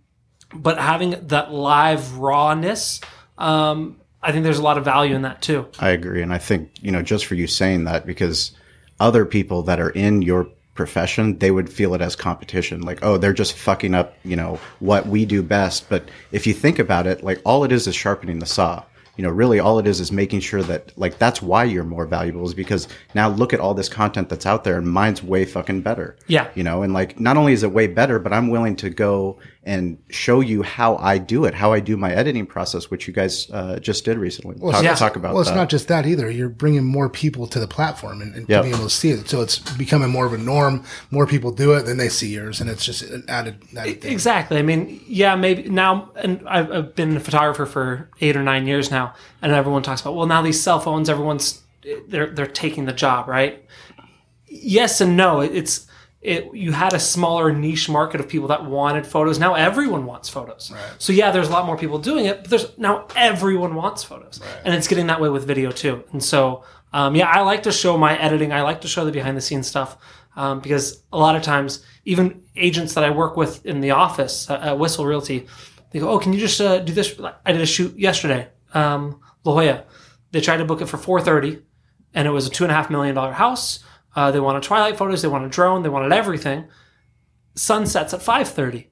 but having that live rawness, um, I think there's a lot of value in that too. I agree. And I think, you know, just for you saying that, because other people that are in your profession, they would feel it as competition. Like, oh, they're just fucking up, you know, what we do best. But if you think about it, like all it is is sharpening the saw. You know, really all it is is making sure that like that's why you're more valuable is because now look at all this content that's out there and mine's way fucking better. Yeah. You know, and like not only is it way better, but I'm willing to go and show you how I do it, how I do my editing process, which you guys uh, just did recently. talk, yeah. talk about Well, it's that. not just that either. You're bringing more people to the platform and, and Yep. being able to see it. So it's becoming more of a norm. More people do it, then they see yours, and it's just an added, added thing. Exactly. I mean, yeah, maybe now, and I've, I've been a photographer for eight or nine years now, and everyone talks about, well, now these cell phones, everyone's they're they're taking the job, right? Yes and no. It's it. You had a smaller niche market of people that wanted photos. Now everyone wants photos. So yeah, there's a lot more people doing it, but there's now everyone wants photos, and it's getting that way with video too. And so, um, yeah, I like to show my editing. I like to show the behind the scenes stuff um, because a lot of times, even agents that I work with in the office at Whissel Realty, they go, "Oh, can you just uh, do this?" I did a shoot yesterday, um, La Jolla. They tried to book it for 4:30, and it was a two and a half million dollar house. Uh, they wanted twilight photos, they wanted a drone, they wanted everything. Sunsets at 5:30.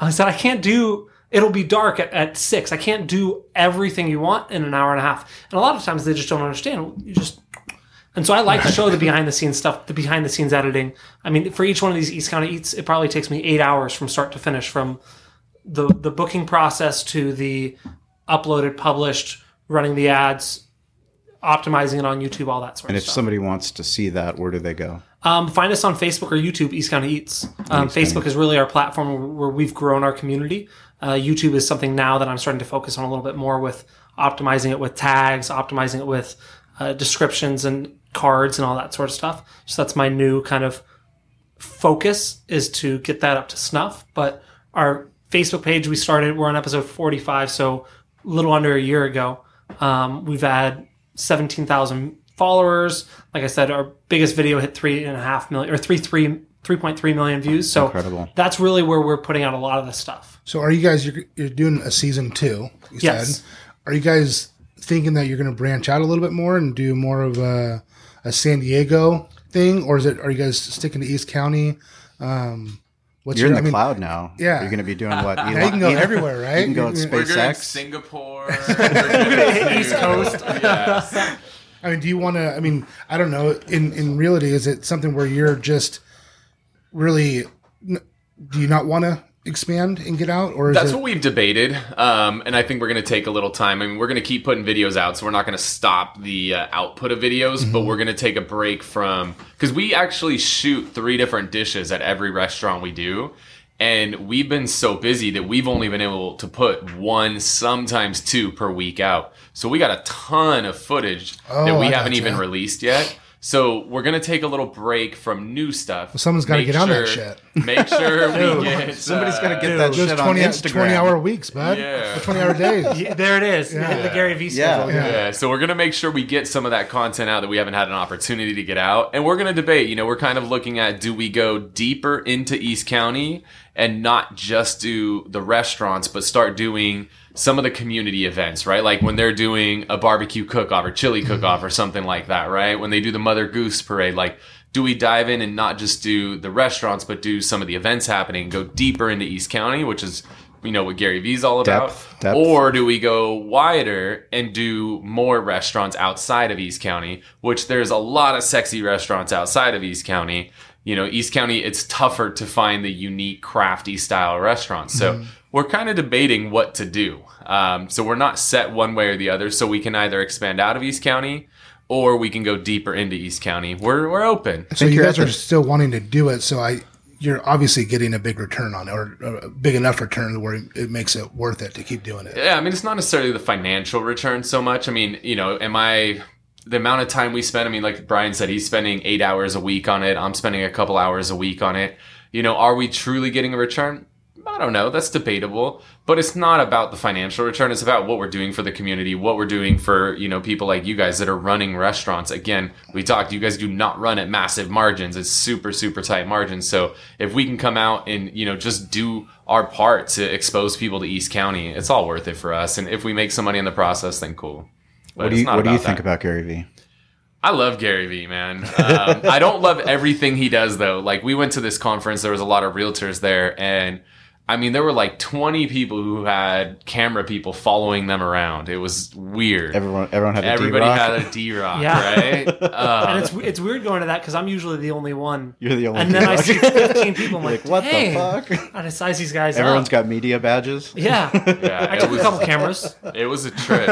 I said, I can't do. It'll be dark at, at six. I can't do everything you want in an hour and a half. And a lot of times they just don't understand. You just and so I like to show the behind the scenes stuff, the behind the scenes editing. I mean, for each one of these East County Eats, it probably takes me eight hours from start to finish, from the the booking process to the uploaded, published, running the ads, optimizing it on YouTube, all that sort and of stuff. And if somebody wants to see that, where do they go? Um, find us on Facebook or YouTube, East County Eats. Um, Facebook is really our platform where- where we've grown our community. Uh, YouTube is something now that I'm starting to focus on a little bit more with optimizing it with tags, optimizing it with uh, descriptions and cards and all that sort of stuff. So that's my new kind of focus is to get that up to snuff. But our Facebook page, we started, we're on episode 45, so a little under a year ago. Um, we've had 17,000 followers. Like I said, our biggest video hit three and a half million or three, three, 3.3 million views. So Incredible. that's really where we're putting out a lot of this stuff. So are you guys? You're, you're doing a season two. You Yes. said. Are you guys thinking that you're going to branch out a little bit more and do more of a, a San Diego thing, or is it? Are you guys sticking to East County? Um, what's You're in the I mean, cloud now. Yeah. You're going to be doing what? Now you can go everywhere, right? You can go with You- We're going to SpaceX. Singapore. Gonna East Coast. Yes. I mean, do you want to? I mean, I don't know. In in reality, is it something where you're just really? Do you not want to expand and get out, or is That's it? what we've debated, um, and I think we're going to take a little time. I mean, we're going to keep putting videos out, so we're not going to stop the uh, output of videos, but we're going to take a break from because we actually shoot three different dishes at every restaurant we do, and we've been so busy that we've only been able to put one, sometimes two per week out. So we got a ton of footage that Oh, we I haven't gotcha. even released yet. So we're gonna take a little break from new stuff. someone's gotta Make get on that shit. Make sure we get. Somebody's got to uh, get that those shit 20, on Instagram. 20 hour weeks, bud. Yeah. 20 hour days. Yeah, there it is. Hit the Gary Vee Yeah. schedule. Yeah. Yeah, so we're gonna make sure we get some of that content out that we haven't had an opportunity to get out, and we're gonna debate. You know, we're kind of looking at do we go deeper into East County and not just do the restaurants, but start doing some of the community events, right? Like when they're doing a barbecue cook-off or chili mm-hmm. cook-off or something like that, right? When they do the Mother Goose Parade, like do we dive in and not just do the restaurants, but do some of the events happening, go deeper into East County, which is you know what Gary Vee's all about, Depth, depth. or or do we go wider and do more restaurants outside of East County, which there's a lot of sexy restaurants outside of East County. You know, East County, it's tougher to find the unique crafty style restaurants. So mm-hmm. We're kind of debating what to do. Um, so we're not set one way or the other. So we can either expand out of East County or we can go deeper into East County. We're, we're open. So you guys at are the- still wanting to do it. So I, you're obviously getting a big return on it, or a big enough return where it makes it worth it to keep doing it. Yeah, I mean, it's not necessarily the financial return so much. I mean, you know, am I the amount of time we spend? I mean, like Bryan said, he's spending eight hours a week on it. I'm spending a couple hours a week on it. You know, are we truly getting a return? I don't know. That's debatable, but it's not about the financial return. It's about what we're doing for the community, what we're doing for, you know, people like you guys that are running restaurants. Again, we talked, you guys do not run at massive margins. It's super, super tight margins. So if we can come out and, you know, just do our part to expose people to East County, it's all worth it for us. And if we make some money in the process, then cool. But What do you What do you think that. about Gary Vee? I love Gary Vee, man. Um, I don't love everything he does though. Like we went to this conference, there was a lot of realtors there, and I mean, there were like 20 people who had camera people following them around. It was weird. Everyone, everyone had a Everybody D-Rock. had a D Rock, Yeah. right? Uh, and it's it's weird going to that because I'm usually the only one. You're the only and then I D-Rock. see 15 people. I'm like, like, what Dang, the fuck? I to size these guys Everyone's up. got media badges. yeah. yeah, I it took a was- couple cameras. It was a trip.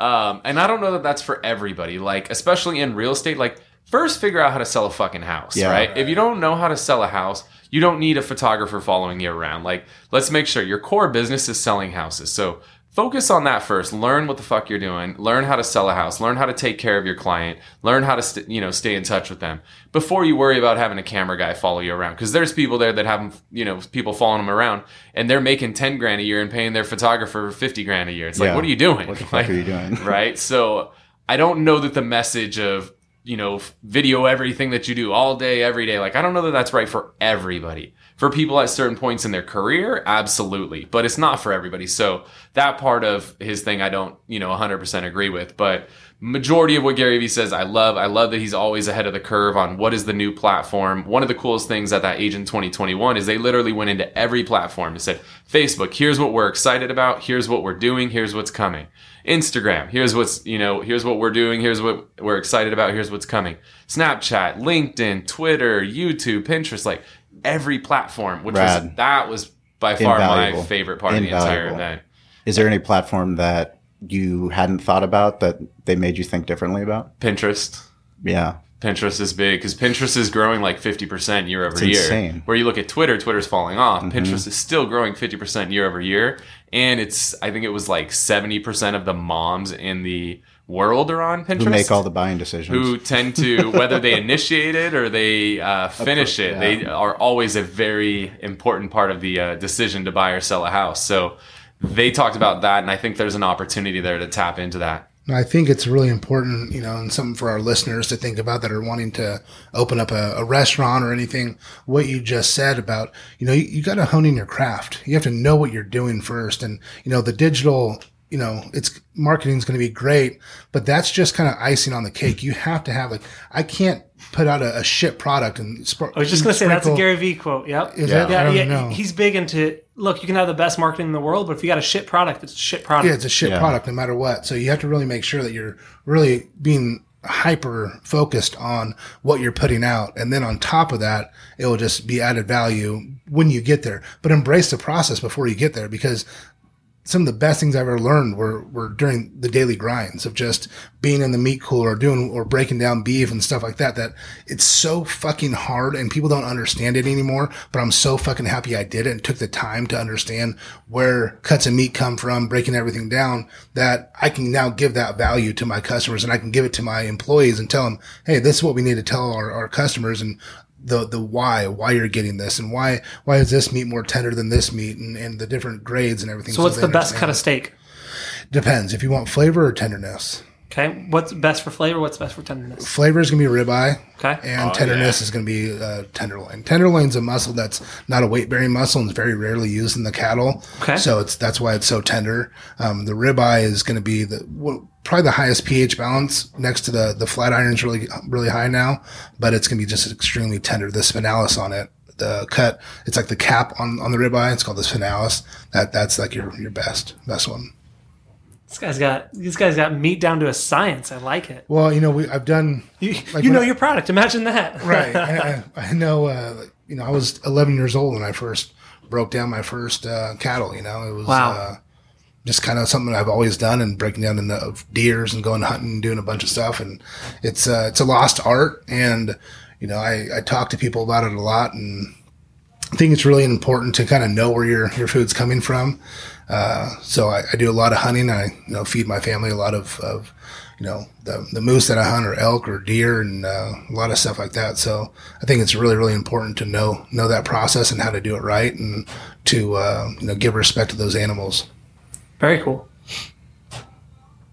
um, and I don't know that that's for everybody. Like, especially in real estate, like, first figure out how to sell a fucking house, Yeah. right? If you don't know how to sell a house, you don't need a photographer following you around. Like, let's make sure your core business is selling houses. So focus on that first. Learn what the fuck you're doing. Learn how to sell a house. Learn how to take care of your client. Learn how to, st- you know, stay in touch with them before you worry about having a camera guy follow you around. Cause there's people there that have, you know, people following them around and they're making 10 grand a year and paying their photographer 50 grand a year. It's like, what are you doing? What the fuck Like, are you doing? right? So I don't know that the message of you know video everything that you do all day every day like I don't know that that's right for everybody. For people at certain points in their career, absolutely, but it's not for everybody. So that part of his thing I don't, you know, 100% agree with, but majority of what Gary Vee says I love. I love that he's always ahead of the curve on what is the new platform. One of the coolest things at that Agent 2021 is they literally went into every platform and said, Facebook, here's what we're excited about, here's what we're doing, here's what's coming. Instagram, here's what's, you know, here's what we're doing, here's what we're excited about, here's what's coming. Snapchat, LinkedIn, Twitter, YouTube, Pinterest, like every platform, which was that was by far my favorite part of the entire event. Is there any platform that you hadn't thought about that they made you think differently about? Pinterest. Yeah. Pinterest is big because Pinterest is growing like 50% year over It's year. insane. Mm-hmm. Where you look at Twitter, Twitter's falling off. Pinterest is still growing 50% year over year. And it's, I think it was like 70% of the moms in the world are on Pinterest. Who make all the buying decisions? who tend to whether they initiate it or they uh, finish it yeah. they are always a very important part of the uh, decision to buy or sell a house so they talked about that and i think there's an opportunity there to tap into that I think it's really important, you know, and something for our listeners to think about that are wanting to open up a, a restaurant or anything. What you just said about, you know, you, you got to hone in your craft. You have to know what you're doing first. And, you know, the digital, you know, it's marketing is going to be great, but that's just kind of icing on the cake. You have to have like, I can't put out a, a shit product and sp- I was just gonna say that's a Gary Vee quote. Yep. Is Yeah. that? Don't yeah, know. He's big into look. You can have the best marketing in the world, but if you got a shit product, it's a shit product. Yeah, it's a shit Yeah. product no matter what. So you have to really make sure that you're really being hyper focused on what you're putting out. And then on top of that, it will just be added value when you get there. But embrace the process before you get there because some of the best things I've ever learned were, were during the daily grinds of just being in the meat cooler or doing or breaking down beef and stuff like that. That it's so fucking hard and people don't understand it anymore. But I'm so fucking happy I did it and took the time to understand where cuts of meat come from, breaking everything down. That I can now give that value to my customers and I can give it to my employees and tell them, hey, this is what we need to tell our, our customers and the the why why you're getting this and why why is this meat more tender than this meat and, and the different grades and everything. so what's the best understand. cut of steak? Depends if you want flavor or tenderness. Okay. What's best for flavor? What's best for tenderness? Flavor is gonna be ribeye, Okay. and Oh, tenderness is gonna be uh, tenderloin. Tenderloin's a muscle that's not a weight bearing muscle and it's very rarely used in the cattle. Okay. So it's that's why it's so tender. Um, the ribeye is gonna be the well, probably the highest pH balance next to the the flat iron is really really high now, but it's gonna be just extremely tender. The spinalis on it. The cut, it's like the cap on, on the ribeye. It's called the spinalis. That that's like your your best best one. This guy's got this guy's got meat down to a science. I like it. Well, you know, we I've done You, Like you know I- your product. Imagine that. right. I, I, know. Uh, you know, I was 11 years old when I first broke down my first uh, cattle. You know, it was Wow. uh, just kind of something I've always done, and breaking down in the of deers and going hunting and doing a bunch of stuff. And it's uh, it's a lost art, and you know, I I talk to people about it a lot, and I think it's really important to kind of know where your your food's coming from. Uh, so I, I do a lot of hunting. I you know feed my family a lot of, of you know the the moose that I hunt or elk or deer and uh, a lot of stuff like that. So I think it's really really important to know know that process and how to do it right and to uh, you know give respect to those animals. Very cool.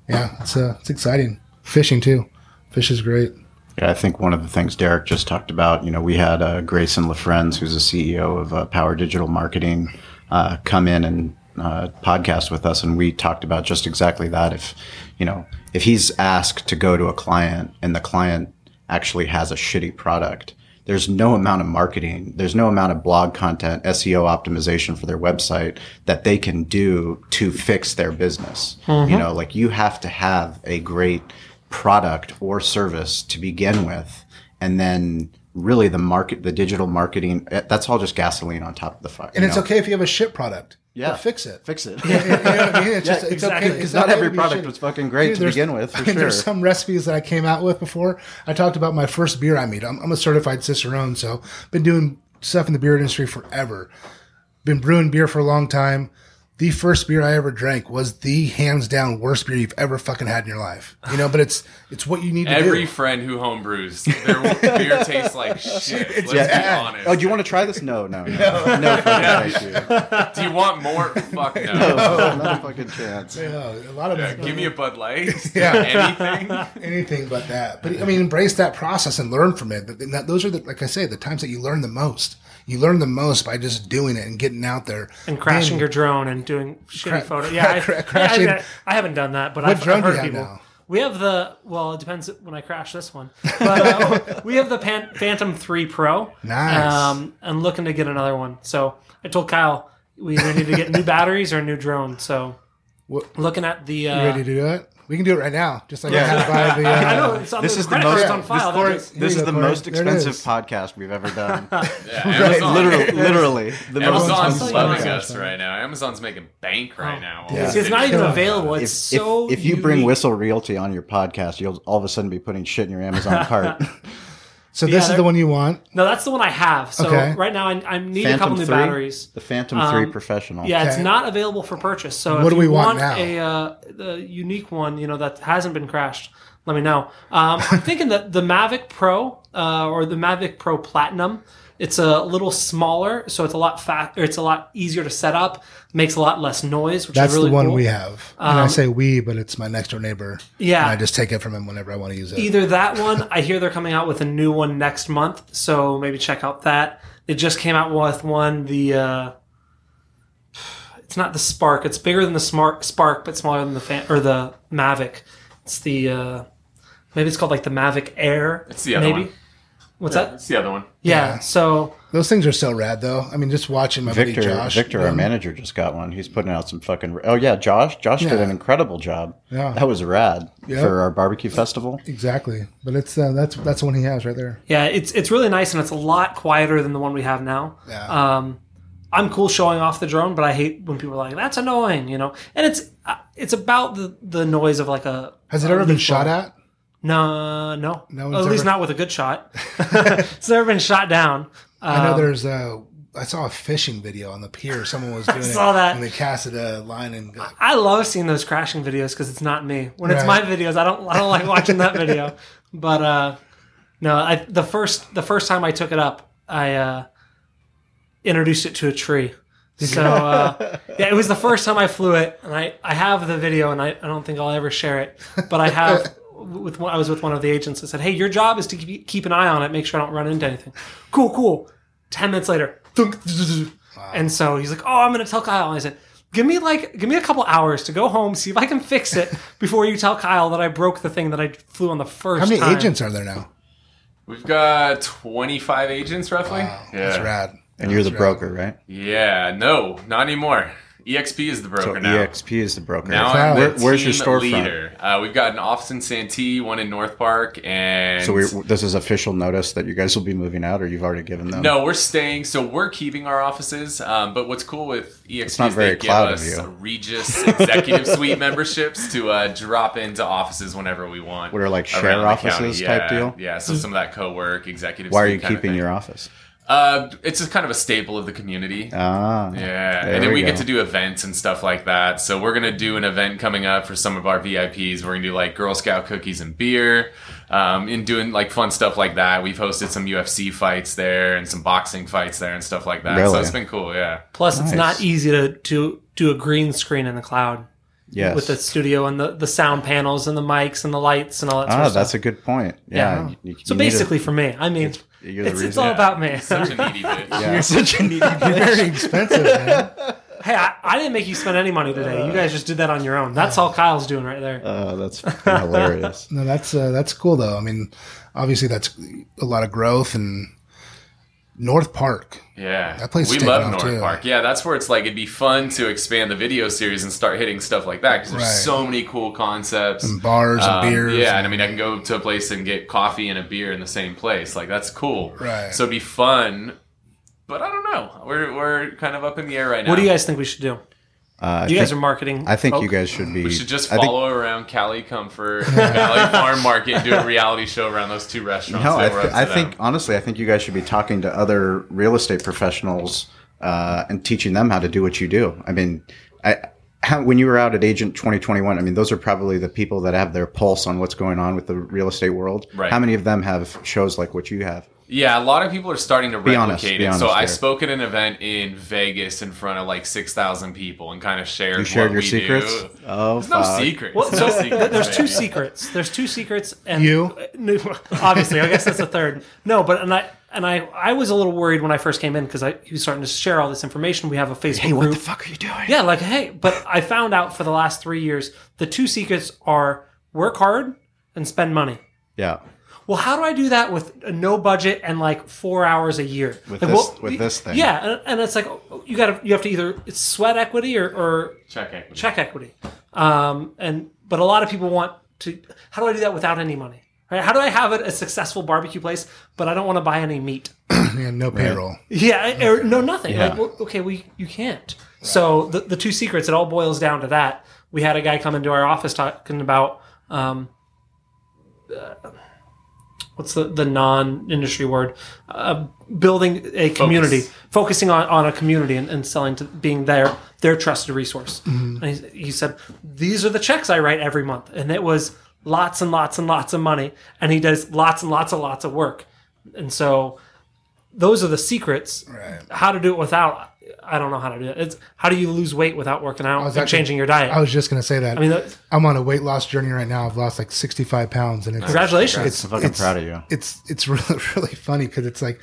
Yeah, it's uh, it's exciting. Fishing too. Fish is great. Yeah, I think one of the things Derek just talked about, you know, we had uh, Grayson Lafrenz, who's the CEO of uh, Power Digital Marketing, uh, come in and uh, podcast with us, and we talked about just exactly that. If you know, if he's asked to go to a client and the client actually has a shitty product, there's no amount of marketing, there's no amount of blog content, SEO optimization for their website that they can do to fix their business. You know, like you have to have a great product or service to begin with, and then really the market, the digital marketing, that's all just gasoline on top of the fire. And it's okay if you have a shit product. Yeah. Fix it. Fix it. Yeah, know what I mean? It's just, it's exactly. okay. Because It's not every product was fucking great Dude, to begin with, for sure. There's some recipes that I came out with before. I talked about my first beer I made. I'm, I'm a certified Cicerone, so been doing stuff in the beer industry forever. Been brewing beer for a long time. The first beer I ever drank was the hands down worst beer you've ever fucking had in your life. You know, but it's it's what you need to Every do. friend who homebrews, their beer tastes like shit. Let's be honest. Oh, do you want to try this? No, no, no, no. fucking thank you. Do you want more? Fuck no. No, not a fucking chance. Yeah, a lot of Yeah, give me a Bud Light. Yeah. Anything. anything but that. But I mean, embrace that process and learn from it. And that, those are the, like I say, the times that you learn the most. You learn the most by just doing it and getting out there And crashing Man, your drone and doing shitty Cra- photos. Yeah, I, cra- yeah, crashing- I, I haven't done that, but I've, drone I've heard people. now? We have the well, it depends when I crash this one, but uh, we have the Pan- Phantom Three Pro. Nice. Um, and looking to get another one. So I told Kyle we either need to get new batteries or a new drone. So What- looking at the. Uh, You ready to do it? We can do it right now. Just like Yeah. I had to buy the. Uh, I know it's on This the is the most. on file. This, just- this is the Corey. most expensive podcast we've ever done. Yeah, Amazon. literally, literally, the. Amazon's Amazon's loving Amazon. us right now. Amazon's making bank right now. Yeah. See, it's not even available. It's if, so. if you bring. Whissel Realty on your podcast, you'll all of a sudden be putting shit in your Amazon cart. so this Yeah, is the one you want. No, that's the one I have. So Okay. right now I, I need a couple Phantom new batteries. The Phantom Um, 3 Professional. Yeah, it's not available for purchase. So What if do we you want want, now? a uh, the unique one, you know that hasn't been crashed, let me know. Um, I'm thinking that the Mavic Pro uh, or the Mavic Pro Platinum. It's a little smaller, so it's a lot fat. Or it's a lot easier to set up. Makes a lot less noise, which That's is really the one cool. we have. and I say we, but it's my next door neighbor. Yeah. And I just take it from him whenever I want to use it. Either that one, I hear they're coming out with a new one next month, so maybe check out that. They just came out with one, the uh it's not the Spark, it's bigger than the Smart Spark, but smaller than the fan or the Mavic. It's the uh maybe it's called like the Mavic Air. It's the other maybe. one. What's that? It's the other one. Yeah, Yeah. so Those things are so rad, though. I mean, just watching my Victor, buddy Josh. Victor, our um, manager, just got one. He's putting out some fucking. Oh yeah, Josh. Josh did an incredible job. Yeah. that was rad Yep. for our barbecue festival. Exactly, but it's uh, that's that's the one he has right there. yeah, it's it's really nice and it's a lot quieter than the one we have now. Yeah. Um, I'm cool showing off the drone, but I hate when people are like, "That's annoying," you know. And it's uh, it's about the the noise of like a. Has it ever been shot at? No, no, No at least ever- not with a good shot. it's never been shot down. I know Um, there's a. I saw a fishing video on the pier. Someone was doing saw it, that. and they casted a line and got, I love seeing those crashing videos because it's not me. When it's my videos, I don't I don't like watching that video. But uh, no, I, the first the first time I took it up, I uh, introduced it to a tree. So uh, yeah, it was the first time I flew it, and I, I have the video, and I, I don't think I'll ever share it, but I have. With one, I was with one of the agents. that said, "Hey, your job is to keep, keep an eye on it, make sure I don't run into anything." Cool, cool. Ten minutes later, thunk, and so he's like, "Oh, I'm gonna tell Kyle." And I said, "Give me like, give me a couple hours to go home, see if I can fix it before you tell Kyle that I broke the thing that I flew on the first how many time." agents are there now? We've got 25 agents roughly. Wow, yeah. that's rad. And you're the That's broker, right? Yeah, no, not anymore. EXP is the broker So now. EXP is the broker. Now Wow. I'm Where- the where's your team storefront? leader. Uh, we've got an office in Santee, one in North Park, and So we, this is official notice that you guys will be moving out, or you've already given them. no, we're staying. So we're keeping our offices. Um, but what's cool with EXP it's not is very they give cloud of us. Regus Executive Suite memberships to uh, drop into offices whenever we want. What are, like, share offices county. type Yeah, deal? Yeah, so some of that co-work executive. Why are you keeping your office? Uh, it's just kind of a staple of the community. Ah, Yeah, and then we we, get to do events and stuff like that. So we're gonna do an event coming up for some of our VIPs. We're gonna do like Girl Scout cookies and beer, um, and doing like fun stuff like that. We've hosted some UFC fights there and some boxing fights there and stuff like that. So it's been cool. Yeah, Plus, it's not easy to, to do a green screen in the cloud yes. with the studio and the, the sound panels and the mics and the lights and all that sort ah, of that's a good point. Yeah. Yeah. you- you so need a- basically, for me, I mean, you're it's, it's all Yeah. about me. such a needy bitch. yeah. You're such a needy bitch. Very expensive, man. hey, I, I didn't make you spend any money today. You guys just did that on your own. That's all Kyle's doing right there. Oh, that's hilarious. No, that's uh, that's cool though. I mean, obviously that's a lot of growth and North Park. Yeah, That place we love North too. Park. Yeah, that's where it's like it'd be fun to expand the video series and start hitting stuff like that because there's Right. so many cool concepts. And bars and Um, beers. Yeah, and and- I mean, I can go to a place and get coffee and a beer in the same place. Like that's cool. Right. So it'd be fun, but I don't know. We're we're kind of up in the air right now. what do you guys think we should do? Uh, You I guys think, are marketing. I think folk. you guys should be. We should just I think- follow around Cali Comfort, and Valley Farm Market, and do a reality show around those two restaurants. No, I, that we're th- up to I them. think honestly, I think you guys should be talking to other real estate professionals uh, and teaching them how to do what you do. I mean, I, how, when you were out at Agent 2021, I mean, those are probably the people that have their pulse on what's going on with the real estate world. Right. How many of them have shows like what you have? Yeah, a lot of people are starting to Be replicate honest, it. be so honest I spoke at an event in Vegas in front of like six thousand people and kind of shared. You shared what your we secrets. Do. Oh, There's no secrets. Well, There's so no secrets, there's two secrets. There's two secrets, and You? Obviously, I guess that's the third. No, but and I and I I was a little worried when I first came in because I he was starting to share all this information. We have a Facebook Hey, what group. the fuck are you doing? Yeah, like hey, but I found out for the last three years the two secrets are work hard and spend money. Yeah. Well, how do I do that with no budget and like four hours a year? With Like, this- with this thing. Yeah, and, and it's like you got to you have to either it's sweat equity or, or Check equity. check equity. Um, and but a lot of people want to. How do I do that without any money? Right? How do I have it a successful barbecue place, but I don't want to buy any meat? and no payroll. Yeah, or no nothing. Yeah. Like, well, okay, we you can't. So the the two secrets, it all boils down to that. We had a guy come into our office talking about um, uh, what's the the non industry word? Uh, building a community, focusing on, on a community and, and selling to being their their trusted resource. And he, he said, "These are the checks I write every month," and it was lots and lots and lots of money, and he does lots and lots and lots of work, and so those are the secrets. Right. How to do it without? I don't know how to do it. It's how do you lose weight without working out and actually- changing your diet? I was just gonna say that. I mean, I'm on a weight loss journey right now. I've lost like 65 pounds, and it's congratulations. I'm fucking proud of you. it's it's really really funny because it's like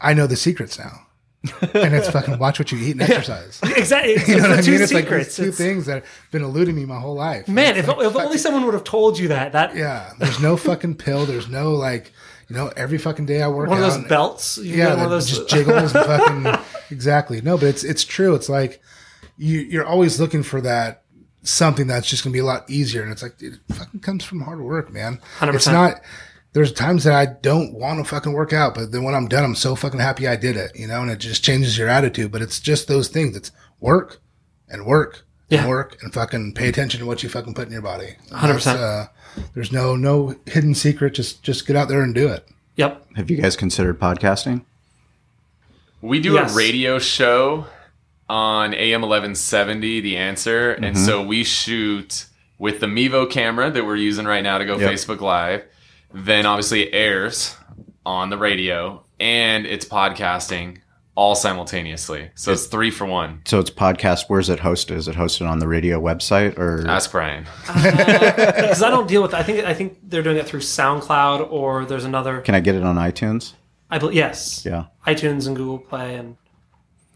I know the secrets now, and it's fucking watch what you eat and exercise. exactly. It's, You know the what I two mean? It's like secrets. these two It's- things that have been eluding me my whole life. man, if, like, if only someone would have told you that. That yeah, there's no fucking pill. There's no like, you know, every fucking day I work out. one of those belts. You yeah, one of those. just jiggles and fucking exactly. No, but it's it's true. It's like you you're always looking for that something that's just gonna be a lot easier, and it's like dude, it fucking comes from hard work, man. 100%. It's not. There's times that I don't want to fucking work out, but then when I'm done, I'm so fucking happy I did it, you know, and it just changes your attitude. But it's just those things. It's work and work Yeah. and work and fucking pay attention to what you fucking put in your body. 100%. Uh, there's no no hidden secret. Just just get out there and do it. Yep. Have you guys considered podcasting? We do Yes. a radio show on AM 1170, The Answer. And Mm-hmm. so we shoot with the Mevo camera that we're using right now to go Yep. Facebook Live. Then obviously it airs on the radio and it's podcasting all simultaneously. So it's three for one. So it's podcast. Where's it hosted? Is it hosted on the radio website or? Ask Bryan. Uh, because I don't deal with. I think I think they're doing it through SoundCloud or there's another. Can I get it on iTunes? I bel yes. Yeah. iTunes and Google Play and.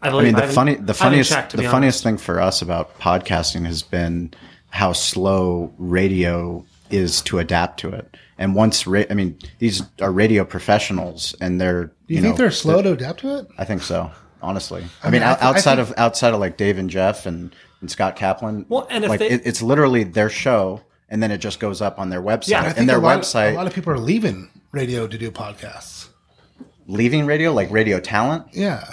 I I mean, the haven't- funny, the funniest, checked, the be funniest thing for us about podcasting has been how slow radio is to adapt to it. And once, ra- I mean, these are radio professionals, and they're. Do you, think they're slow to adapt to it? I think so. Honestly, I, mean, mean, I out th- I outside think- of outside of like Dave and Jeff and, and Scott Kaplan. Well, and if like they- it, it's literally their show, and then it just goes up on their website. Yeah, I I and think their a lot, website A lot of people are leaving radio to do podcasts. leaving radio, like radio talent. Yeah.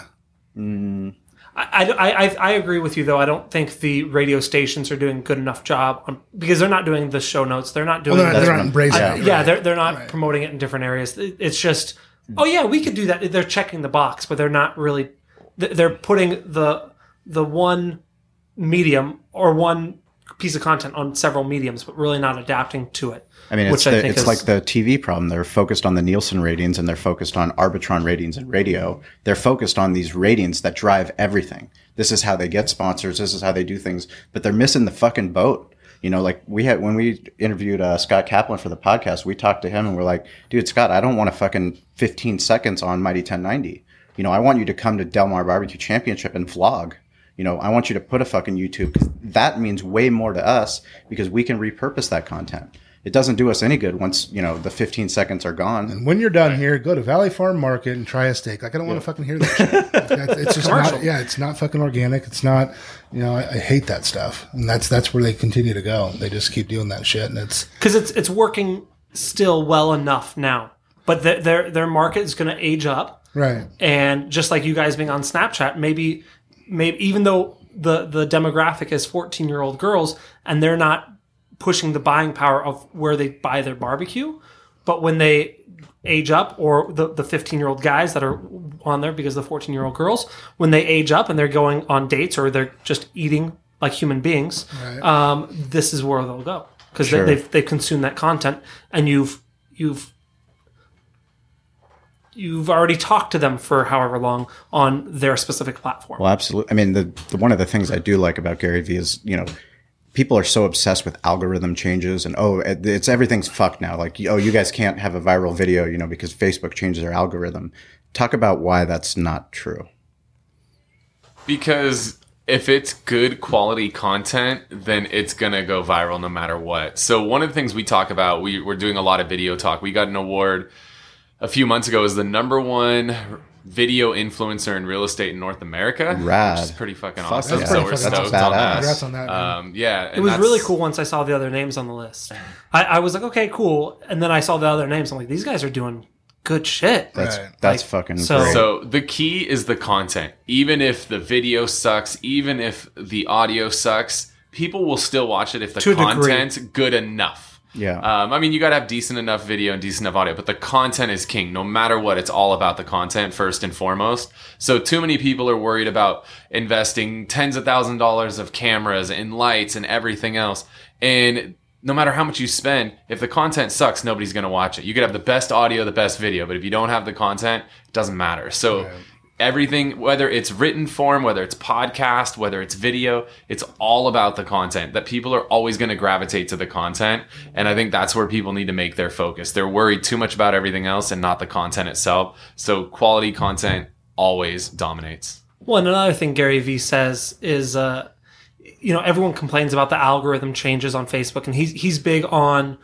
I, I, I, I agree with you though. I don't think the radio stations are doing a good enough job on, because they're not doing the show notes. They're not doing. Well, they're, the- they're not embracing I- it. yeah, right. they're they're not Right. promoting it in different areas. It's just Oh yeah, we could do that. They're checking the box, but they're not really. They're putting the the one medium or one piece of content on several mediums, but really not adapting to it. I mean, it's, which I think it's is- like the TV problem. They're focused on the Nielsen ratings and they're focused on Arbitron ratings and radio. They're focused on these ratings that drive everything. This is how they get sponsors. This is how they do things, but they're missing the fucking boat. You know, like we had when we interviewed uh, Scott Kaplan for the podcast, we talked to him and we're like, dude, Scott, I don't want a fucking 15 seconds on Mighty 1090. You know, I want you to come to Del Mar Barbecue Championship and vlog. You know, I want you to put a fucking YouTube 'cause that means way more to us because we can repurpose that content. It doesn't do us any good once, you know, the 15 seconds are gone. And when you're done here, go to Valley Farm Market and try a steak. Like I don't want to fucking hear that shit. It's just not. Yeah, it's not fucking organic. It's not. You know, I, I hate that stuff, and that's that's where they continue to go. They just keep doing that shit, and it's because it's it's working still well enough now. But their their, their market is going to age up, right. and just like you guys being on Snapchat, maybe maybe even though the the demographic is 14 year old girls and they're not pushing the buying power of where they buy their barbecue, but when they age up or the, the 15 year old guys that are on there because the 14 year old girls when they age up and they're going on dates or they're just eating like human beings um, this is where they'll go because Sure. they, they've, they've consumed that content and you've you've you've already talked to them for however long on their specific platform Well, absolutely. I mean, the, the one of the things I do like about Gary Vee is, you know, people are so obsessed with algorithm changes and oh, it's everything's fucked now. Like, oh, you guys can't have a viral video, you know, because Facebook changes their algorithm. Talk about why that's not true. because if it's good quality content, then it's gonna go viral no matter what. So one of the things we talk about, we, we're doing a lot of video talk. We got an award a few months ago as the number one video influencer in real estate in North America. Rad. Which is pretty fucking Fuck awesome. yeah. so we're That's stoked on that. badass. Congrats on that. man. Um, yeah, it was really cool once i saw the other names on the list I, I was like okay cool and then i saw the other names i'm like these guys are doing good shit That's Right. that's Like, fucking so- great. So the key is the content. Even if the video sucks, even if the audio sucks, people will still watch it if the To degree. content's good enough. Yeah. Um, I mean, you got to have decent enough video and decent enough audio, but the content is king. No matter what, it's all about the content first and foremost. So too many people are worried about investing tens of thousand dollars of cameras and lights and everything else. And no matter how much you spend, if the content sucks, nobody's going to watch it. You could have the best audio, the best video, but if you don't have the content, it doesn't matter. So everything, whether it's written form, whether it's podcast, whether it's video, it's all about the content that people are always going to gravitate to the content. And I think that's where people need to make their focus. They're worried too much about everything else and not the content itself. So quality content always dominates. Well, and another thing Gary Vee says is, uh, you know, everyone complains about the algorithm changes on Facebook, and he's he's big on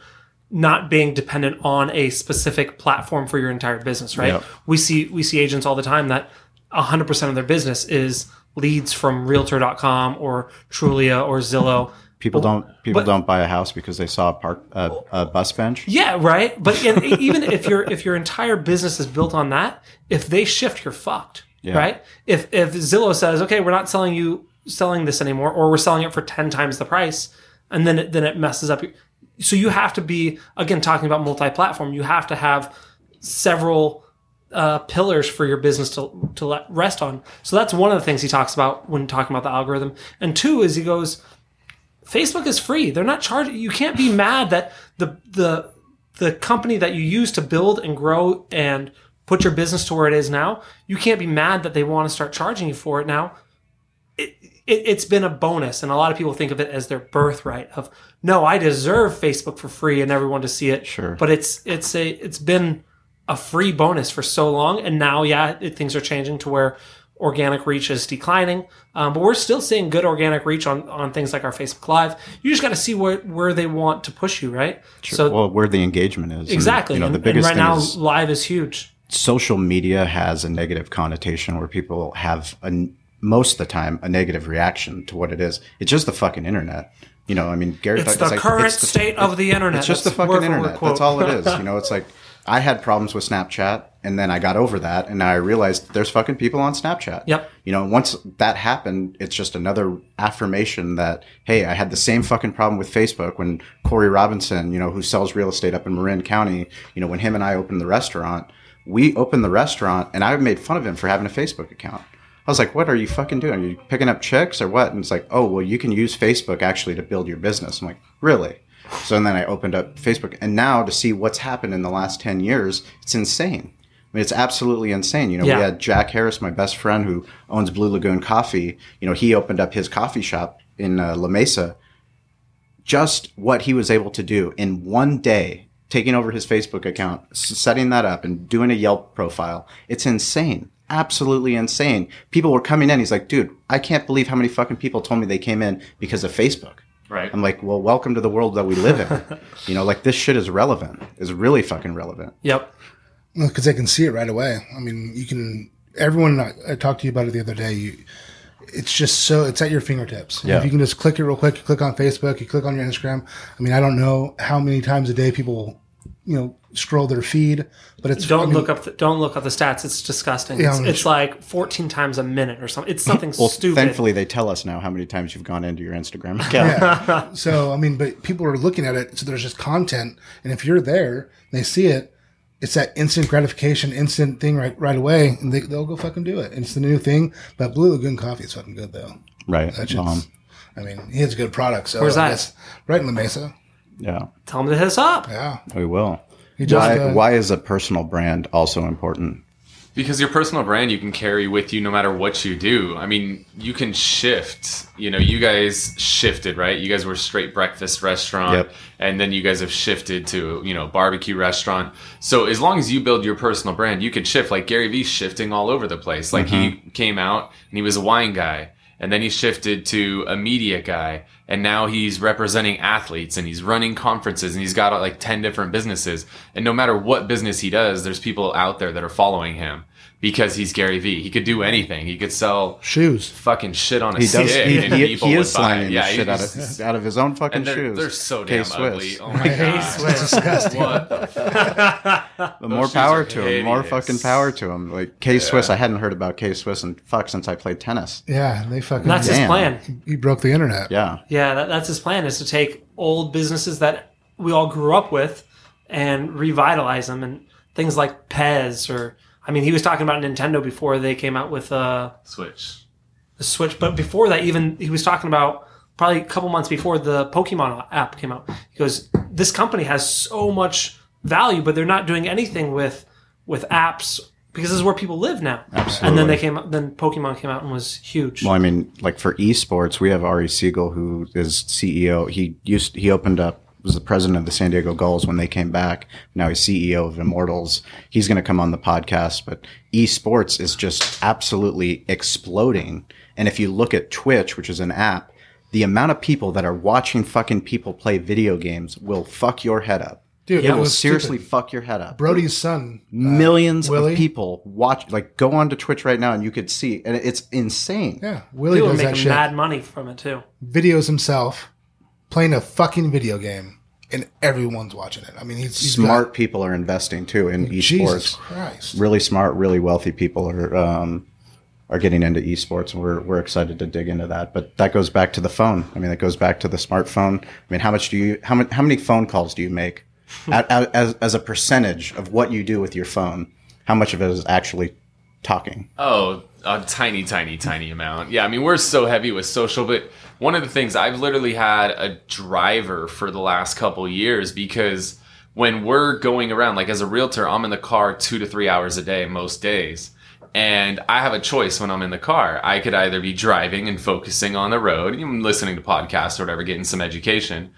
not being dependent on a specific platform for your entire business. Right? Yep. We see we see agents all the time that 100 percent of their business is leads from Realtor.com or Trulia or Zillow. people don't people but- don't buy a house because they saw a park a, a bus bench. Yeah, right. But even if your if your entire business is built on that, if they shift, you're fucked. Yeah. Right? If if Zillow says, okay, we're not selling you selling this anymore, or we're selling it for ten times the price, and then it, then it messes up. your- So you have to be again talking about multi-platform. You have to have several uh, pillars for your business to to let rest on. So that's one of the things he talks about when talking about the algorithm. And two is he goes, Facebook is free. They're not charging. You can't be mad that the the the company that you use to build and grow and put your business to where it is now. You can't be mad that they want to start charging you for it now. It, it, it's been a bonus, and a lot of people think of it as their birthright. Of no, I deserve Facebook for free and everyone to see it. Sure. but it's it's a it's been a free bonus for so long, and now yeah, it, things are changing to where organic reach is declining. Um, but we're still seeing good organic reach on on things like our Facebook Live. You just got to see where where they want to push you, right? So well, where the engagement is. And, exactly, you know, and, the biggest and right now is live is huge. social media has a negative connotation where people have a, most of the time a negative reaction to what it is. It's just the fucking internet. You know, I mean, Gary. It's the like, current it's the- state of the internet. It's just the fucking word for word internet. That's all it is. You know, it's like I had problems with Snapchat, and then I got over that, and now I realized there's fucking people on Snapchat. Yep. You know, once that happened, it's just another affirmation that hey, I had the same fucking problem with Facebook when Corey Robinson, you know, who sells real estate up in Marin County, you know, when him and I opened the restaurant. we opened the restaurant and I made fun of him for having a Facebook account. I was like, what are you fucking doing? Are you picking up chicks or what? And it's like, oh, well, you can use Facebook actually to build your business. I'm like, really? So and then I opened up Facebook and now to see what's happened in the last 10 years, it's insane. I mean, it's absolutely insane. You know, Yeah. we had Jack Harris, my best friend who owns Blue Lagoon Coffee. You know, he opened up his coffee shop in uh, La Mesa. Just what he was able to do in one day, taking over his Facebook account, s- setting that up, and doing a Yelp profile. It's insane. Absolutely insane. People were coming in. He's like, dude, I can't believe how many fucking people told me they came in because of Facebook. Right. I'm like, well, welcome to the world that we live in. you know, like this shit is relevant, is really fucking relevant. Yep. because they can see it right away. I mean, you can. Everyone I, I talked to you about it the other day. You, it's just so it's at your fingertips. Yeah. If you can just click it real quick, you click on Facebook, you click on your Instagram. I mean, I don't know how many times a day people, you know, scroll their feed, but it's Don't I mean, look up. The, don't look up the stats. It's disgusting. Yeah, it's, it's sure. like 14 times a minute or something. It's something Well, stupid. thankfully, they tell us now how many times you've gone into your Instagram account. So I mean, but people are looking at it. So there's just content, and if you're there, they see it. It's that instant gratification, instant thing right right away, and they, they'll go fucking do it. It's the new thing. But Blue Lagoon coffee is fucking good though. Right. That's Um, just, I mean, he has a good product. So Where's that? Right in La Mesa. yeah, Tell him to hit us up. Yeah. we will. He just, Why, uh, why is a personal brand also important? Because your personal brand you can carry with you no matter what you do. I mean, you can shift. You know, you guys shifted, right? You guys were straight breakfast restaurant Yep. and then you guys have shifted to, you know, barbecue restaurant. So as long as you build your personal brand, you can shift. Like Gary Vee's shifting all over the place. Like he came out and he was a wine guy and then he shifted to a media guy and now he's representing athletes and he's running conferences and he's got like 10 different businesses. And no matter what business he does there's people out there that are following him because he's Gary Vee he could do anything he could sell shoes. fucking shit on a He does. He, and he, people he would is buy it. yeah the shit out he's- of out of his own fucking and they're, shoes. they're so damn K-Swiss. ugly oh my god disgusting. what the But more power are to him. More fucking power to him. Like K Swiss, I hadn't heard about K Swiss and fuck since I played tennis. Yeah, they fucking. That's his plan. he broke the internet. Yeah. Yeah, that, that's his plan is to take old businesses that we all grew up with and revitalize them and things like Pez or I mean he was talking about Nintendo before they came out with uh, switch the Switch, but before that even he was talking about probably a couple months before the Pokemon app came out. He goes, "This company has so much value, but they're not doing anything with with apps because this is where people live now." Absolutely. And then they came out, then Pokemon came out and was huge. Well, I mean, like for esports, we have Ari Segal, who is CEO. He used he opened up was the president of the San Diego Gulls when they came back. Now he's CEO of Immortals. He's going to come on the podcast. But esports is just absolutely exploding. And if you look at Twitch, which is an app, the amount of people that are watching fucking people play video games will fuck your head up. Dude, It it will seriously stupid. fuck your head up. Brody's son. uh, Millions Willie? of people watch. Like, go on to Twitch right now, and you could see, and it's insane. Yeah, Willie People are does that making shit. mad money from it too. Videos himself playing a fucking video game, and everyone's watching it. I mean, he's, he's smart people are investing too in got- Jesus esports. Christ. Really smart, really wealthy people are um, are getting into esports, and we're we're excited to dig into that. But that goes back to the phone. I mean, that goes back to the smartphone. I mean, how much do you how many how many phone calls do you make at, at, as as a percentage of what you do with your phone? How much of it is actually talking? Oh, a tiny, tiny, tiny amount. Yeah, I mean, we're so heavy with social, but one of the things I've literally had a driver for the last couple years because when we're going around, like as a realtor, I'm in the car two to three hours a day most days. And I have a choice when I'm in the car. I could either be driving and focusing on the road, listening to podcasts or whatever, getting some education.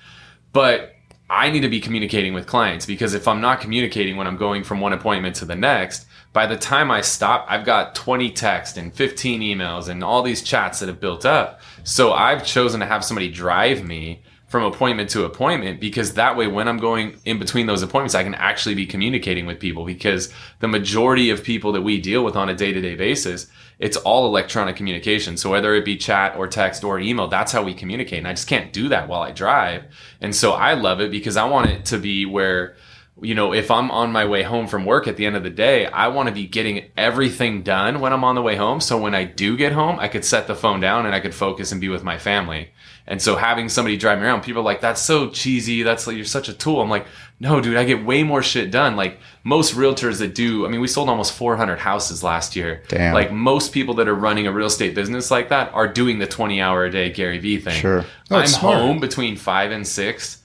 But I need to be communicating with clients because if I'm not communicating when I'm going from one appointment to the next, by the time I stop, I've got 20 texts and 15 emails and all these chats that have built up. So I've chosen to have somebody drive me from appointment to appointment because that way when I'm going in between those appointments, I can actually be communicating with people because the majority of people that we deal with on a day-to-day basis, it's all electronic communication. So whether it be chat or text or email, that's how we communicate. And I just can't do that while I drive. And so I love it because I want it to be where you know, if I'm on my way home from work at the end of the day, I want to be getting everything done when I'm on the way home. So when I do get home, I could set the phone down and I could focus and be with my family. And so having somebody drive me around, people are like, that's so cheesy. That's like, you're such a tool. I'm like, no, dude, I get way more shit done. Like most realtors that do, I mean, we sold almost 400 houses last year. Damn. Like most people that are running a real estate business like that are doing the 20 hour a day Gary Vee thing. Sure. Oh, I'm home between five and six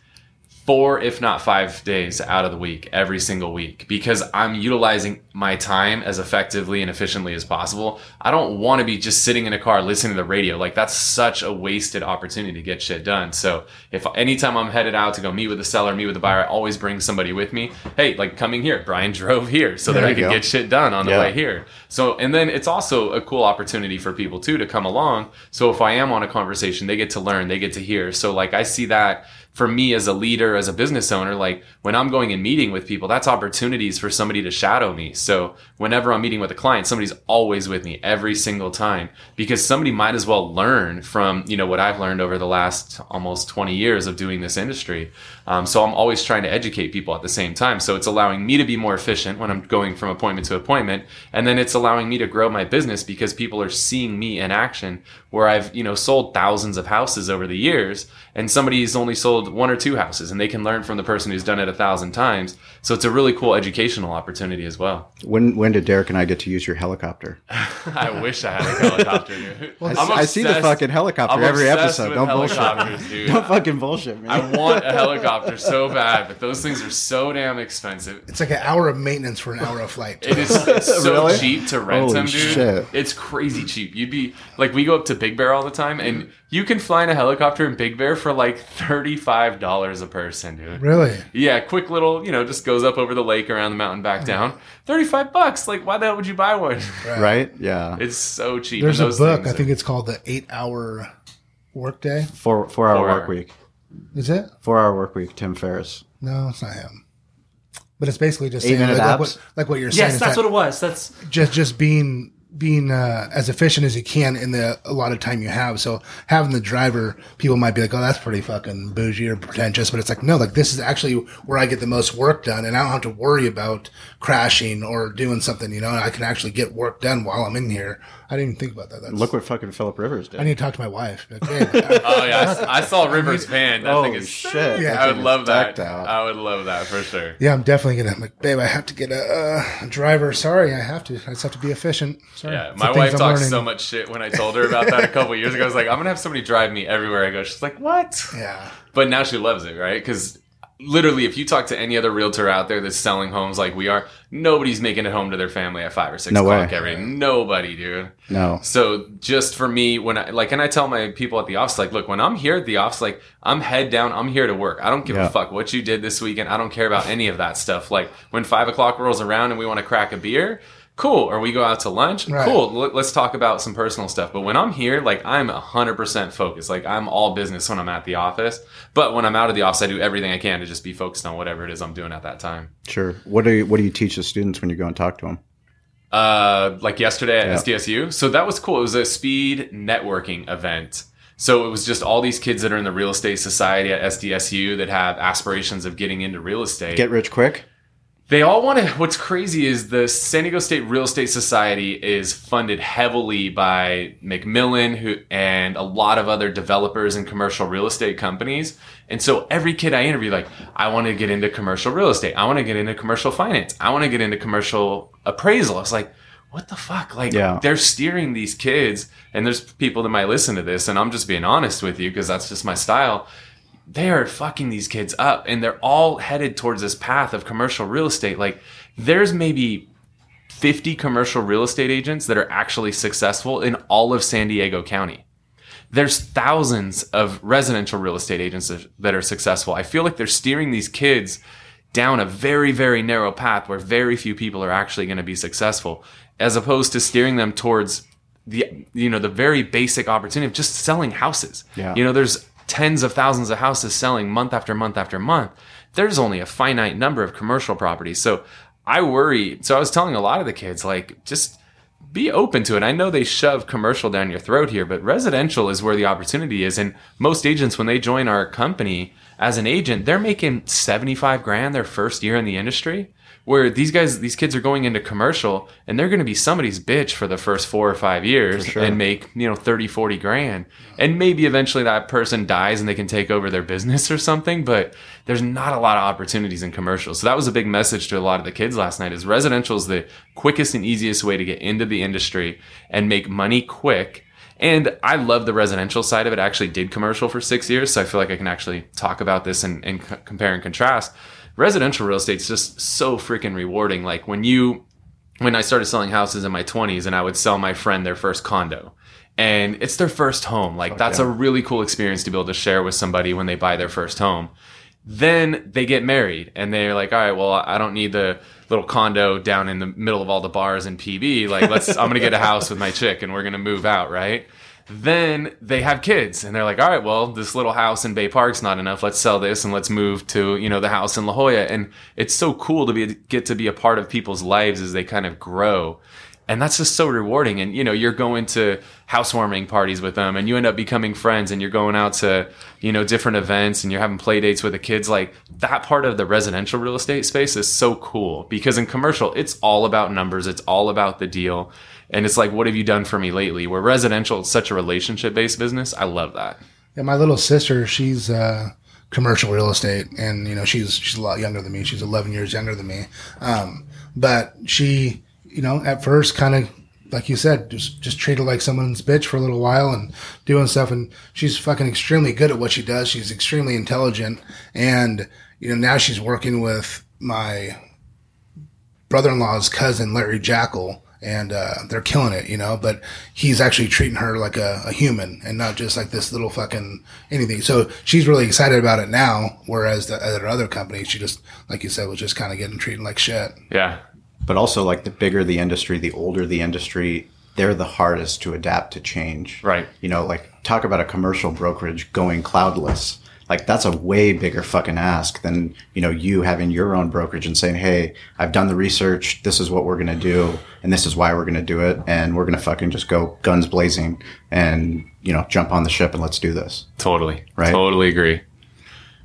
four if not five days out of the week every single week because i'm utilizing my time as effectively and efficiently as possible. I don't want to be just sitting in a car listening to the radio. Like that's such a wasted opportunity to get shit done. So if anytime i'm headed out to go meet with a seller meet with a buyer i always bring somebody with me. Hey like coming here. Bryan drove here so that i could go. get shit done on the Yeah. way here. So and then it's also a cool opportunity for people too to come along. So if i am on a conversation they get to learn they get to hear. So like i see that for me as a leader, as a business owner, like when I'm going and meeting with people, that's opportunities for somebody to shadow me. So whenever I'm meeting with a client, somebody's always with me every single time because somebody might as well learn from, you know, what I've learned over the last almost 20 years of doing this industry. Um, so I'm always trying to educate people at the same time. So it's allowing me to be more efficient when I'm going from appointment to appointment. And then it's allowing me to grow my business because people are seeing me in action where I've, you know, sold thousands of houses over the years and somebody's only sold one or two houses and they can learn from the person who's done it a thousand times. So it's a really cool educational opportunity as well. When when did Derek and I get to use your helicopter? I wish I had a helicopter. Dude. I, I'm see the fucking helicopter I'm every episode. Don't bullshit. helicopters, dude. Don't fucking bullshit, man. I want a helicopter so bad, but those things are so damn expensive. It's like an hour of maintenance for an hour of flight. It is it's so Really? cheap to rent Holy them, dude. shit. It's crazy cheap. You'd be like, we go up to Big Bear all the time, and you can fly in a helicopter in Big Bear for like thirty-five dollars a person, dude. Really? Yeah, quick little, you know, just goes up over the lake, around the mountain, back down. Thirty-five bucks. Like, why the hell would you buy one? right? Yeah. It's so cheap. There's and a book. things I think are- it's called the Eight Hour Workday. Four four hour Four work hour. week. Is it? Four hour work week. Tim Ferriss. No, it's not him. But it's basically just Eight saying like, minute like what, like what you're saying. Yes, that's that what it was. That's just just being being uh, as efficient as you can in the a lot of time you have. So having the driver, people might be like, "Oh, that's pretty fucking bougie or pretentious," but it's like, no, like this is actually where I get the most work done, and I don't have to worry about crashing or doing something. You know, I can actually get work done while I'm in here. I didn't even think about that. That's, Look what fucking Philip Rivers did. I need to talk to my wife. Like, "Babe, Oh yeah, I s- I, saw Rivers van. That thing oh is shit! Yeah. I would love that. out. I would love that for sure. yeah, I'm definitely gonna. I'm like, babe, I have to get a, uh, driver. Sorry, I have to. I just have to be efficient. Sorry. Yeah, It's my wife I'm talks learning. so much shit when I told her about that a couple years ago. I was like, I'm gonna have somebody drive me everywhere I go. She's like, what? Yeah. But now she loves it, right? Because literally, if you talk to any other realtor out there that's selling homes like we are, nobody's making it home to their family at five or six No o'clock way. every day. Nobody, dude. No. So just for me, when I like, and I tell my people at the office, like, look, when I'm here at the office, like, I'm head down, I'm here to work. I don't give Yeah. a fuck what you did this weekend. I don't care about any of that stuff. Like, when five o'clock rolls around and we want to crack a beer, cool. Or we go out to lunch, Right. cool. Let- Let's talk about some personal stuff. But when I'm here, like, I'm hundred percent focused. Like, I'm all business when I'm at the office. But when I'm out of the office, I do everything I can to just be focused on whatever it is I'm doing at that time. Sure. What do you What do you teach the students when you go and talk to them? uh, like yesterday at Yeah. SDSU. So that was cool. It was a speed networking event. So it was just all these kids that are in the real estate society at SDSU that have aspirations of getting into real estate. Get rich quick. They all want to. What's crazy is the San Diego State Real Estate Society is funded heavily by McMillin, who and a lot of other developers and commercial real estate companies. And so every kid I interview, like, I want to get into commercial real estate. I want to get into commercial finance. I want to get into commercial appraisal. I was like, what the fuck? Like, Yeah. they're steering these kids, and there's people that might listen to this, and I'm just being honest with you because that's just my style they are fucking these kids up and they're all headed towards this path of commercial real estate. Like there's maybe 50 commercial real estate agents that are actually successful in all of San Diego County. There's thousands of residential real estate agents that- that are successful. I feel like they're steering these kids down a very, very narrow path where very few people are actually going to be successful, as opposed to steering them towards the you know the very basic opportunity of just selling houses. Yeah. You know, there's tens of thousands of houses selling month after month after month. There's only a finite number of commercial properties. So I worry. So I was telling a lot of the kids, like, just be open to it. I know they shove commercial down your throat here, but residential is where the opportunity is. And most agents, when they join our company as an agent, they're making 75 grand their first year in the industry. Where these guys, these kids are going into commercial and they're going to be somebody's bitch for the first four or five years sure. and make, you know, 30, 40 grand. And maybe eventually that person dies and they can take over their business or something, but there's not a lot of opportunities in commercials. So that was a big message to a lot of the kids last night is residential is the quickest and easiest way to get into the industry and make money quick. And I love the residential side of it. I actually did commercial for six years, so I feel like I can actually talk about this and, and c- compare and contrast. Residential real estate's just so freaking rewarding. Like when you, when I started selling houses in my 20s and I would sell my friend their first condo and it's their first home. Like that's a really cool experience to be able to share with somebody when they buy their first home. Then they get married and they're like, all right, well, I don't need the little condo down in the middle of all the bars in PB. Like, let's, I'm going to get a house with my chick and we're going to move out, right? Then they have kids and they're like, all right, well, this little house in Bay Park's not enough. Let's sell this and let's move to, you know, the house in La Jolla. And it's so cool to be, get to be a part of people's lives as they kind of grow. And that's just so rewarding. And you know you're going to housewarming parties with them and you end up becoming friends and you're going out to you know different events and you're having play dates with the kids. Like that part of the residential real estate space is so cool because in commercial it's all about numbers. It's all about the deal and it's like what have you done for me lately where residential is such a relationship based business i love that Yeah, my little sister, she's uh, commercial real estate, and you know she's she's a lot younger than me. She's 11 years younger than me, um, but she, you know, at first kind of like you said, just just treated like someone's bitch for a little while and doing stuff. And she's fucking extremely good at what she does. She's extremely intelligent, and you know now she's working with my brother-in-law's cousin Larry Jackal, and uh, they're killing it, you know. But he's actually treating her like a, a human and not just like this little fucking anything. So she's really excited about it now, whereas the other other company, she just like you said was just kind of getting treated like shit. yeah but also like the bigger the industry, the older the industry, they're the hardest to adapt to change. Right. You know, like talk about a commercial brokerage going cloudless. Like that's a way bigger fucking ask than, you know, you having your own brokerage and saying, Hey, I've done the research. This is what we're going to do. And this is why we're going to do it. And we're going to fucking just go guns blazing and, you know, jump on the ship and let's do this. Totally. Right? Totally agree.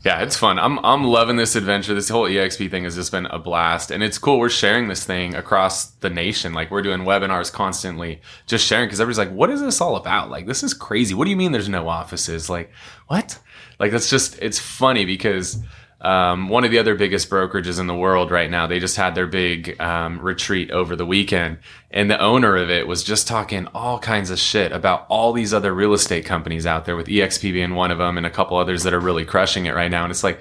Yeah, it's fun. I'm I'm loving this adventure. This whole EXP thing has just been a blast. And it's cool. We're sharing this thing across the nation. Like we're doing webinars constantly, just sharing because everybody's like, what is this all about? Like, this is crazy. What do you mean there's no offices? Like, what? Like that's just it's funny because um, one of the other biggest brokerages in the world right now, they just had their big um, retreat over the weekend. And the owner of it was just talking all kinds of shit about all these other real estate companies out there, with EXP being one of them and a couple others that are really crushing it right now. And it's like,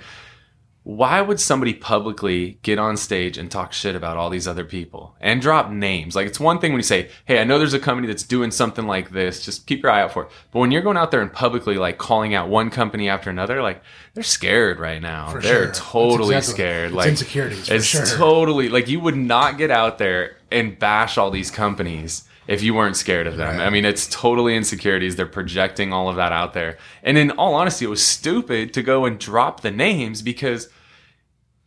why would somebody publicly get on stage and talk shit about all these other people and drop names? Like, it's one thing when you say, Hey, I know there's a company that's doing something like this. Just keep your eye out for it. But when you're going out there and publicly like calling out one company after another, like they're scared right now. For they're sure. totally exactly- scared. it's like insecurities, for It's sure. totally like you would not get out there and bash all these companies if you weren't scared of them. I mean, it's totally insecurities. They're projecting all of that out there. And in all honesty, it was stupid to go and drop the names because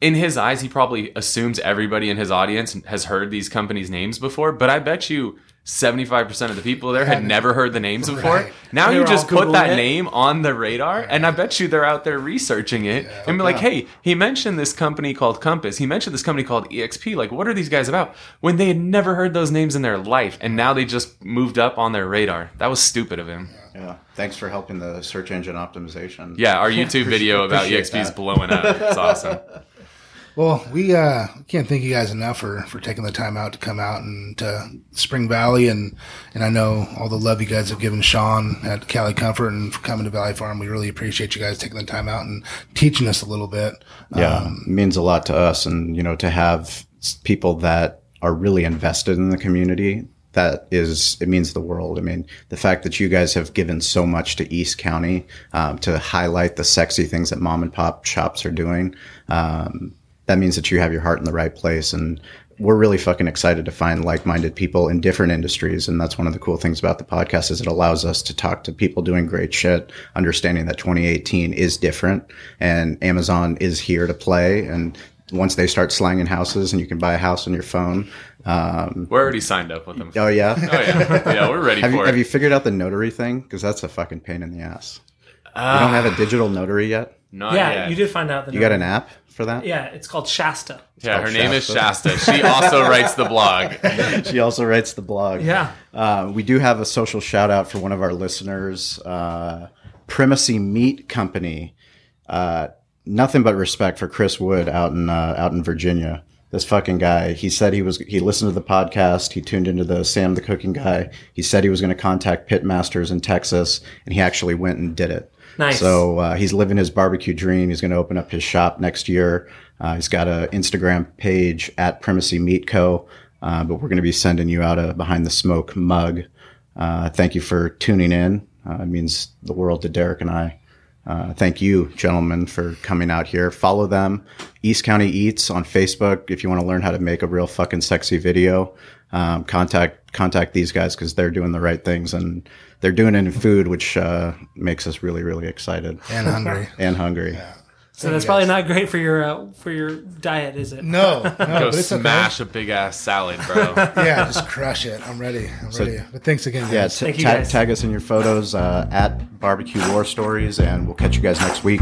in his eyes, he probably assumes everybody in his audience has heard these companies' names before. But I bet you 75% of the people there had never heard the names before. Right. Now you just put that it. name on the radar, and I bet you they're out there researching it and be like, hey, he mentioned this company called Compass. He mentioned this company called EXP. Like, what are these guys about? When they had never heard those names in their life, and now they just moved up on their radar. That was stupid of him. Yeah. Thanks for helping the search engine optimization. Yeah, our YouTube video about EXP is blowing up. It's awesome. Well, we uh, can't thank you guys enough for, for taking the time out to come out and to Spring Valley, and and I know all the love you guys have given Shawn at Cali Comfort and for coming to Valley Farm. We really appreciate you guys taking the time out and teaching us a little bit. Yeah, Um, it means a lot to us, and you know, to have people that are really invested in the community. That is, it means the world. I mean, the fact that you guys have given so much to East County um, to highlight the sexy things that mom and pop shops are doing, um, that means that you have your heart in the right place. And we're really fucking excited to find like-minded people in different industries. And that's one of the cool things about the podcast is it allows us to talk to people doing great shit, understanding that 2018 is different and Amazon is here to play. And once they start slanging houses and you can buy a house on your phone. Um, We're already signed up with them. oh yeah. Oh yeah, yeah, we're ready Have for you, it. have you figured out the notary thing? Because that's a fucking pain in the ass. you don't have a digital notary yet. Not yeah, yet. you did find out the You got an app for that? Yeah, it's called Shasta. Yeah, her called name is Shasta. Shasta. She also writes the blog. she also writes the blog. Yeah. Uh, we do have a social shout out for one of our listeners, uh, Primacy Meat Company. Uh, nothing but respect for Chris Wood out in uh, out in Virginia. This fucking guy. He said he was. He listened to the podcast. He tuned into the Sam the Cooking Guy. He said he was going to contact pitmasters in Texas, and he actually went and did it. Nice. So uh, he's living his barbecue dream. He's going to open up his shop next year. Uh, he's got an Instagram page at Primacy Meat Co. Uh, but we're going to be sending you out a behind the smoke mug. Uh, thank you for tuning in. Uh, it means the world to Derek and I. Uh, thank you, gentlemen, for coming out here. Follow them, East County Eats on Facebook. If you want to learn how to make a real fucking sexy video, um, contact contact these guys because they're doing the right things and they're doing it in food, which uh, makes us really, really excited and hungry. and hungry. So that's probably not great for your uh, for your diet, is it? No, no, Go but it's smash a big ass salad, bro. Yeah, just crush it. I'm ready. I'm ready. But thanks again. Yeah, t- Thank you, ta- guys. tag us in your photos uh, at Barbecue War Stories, and we'll catch you guys next week.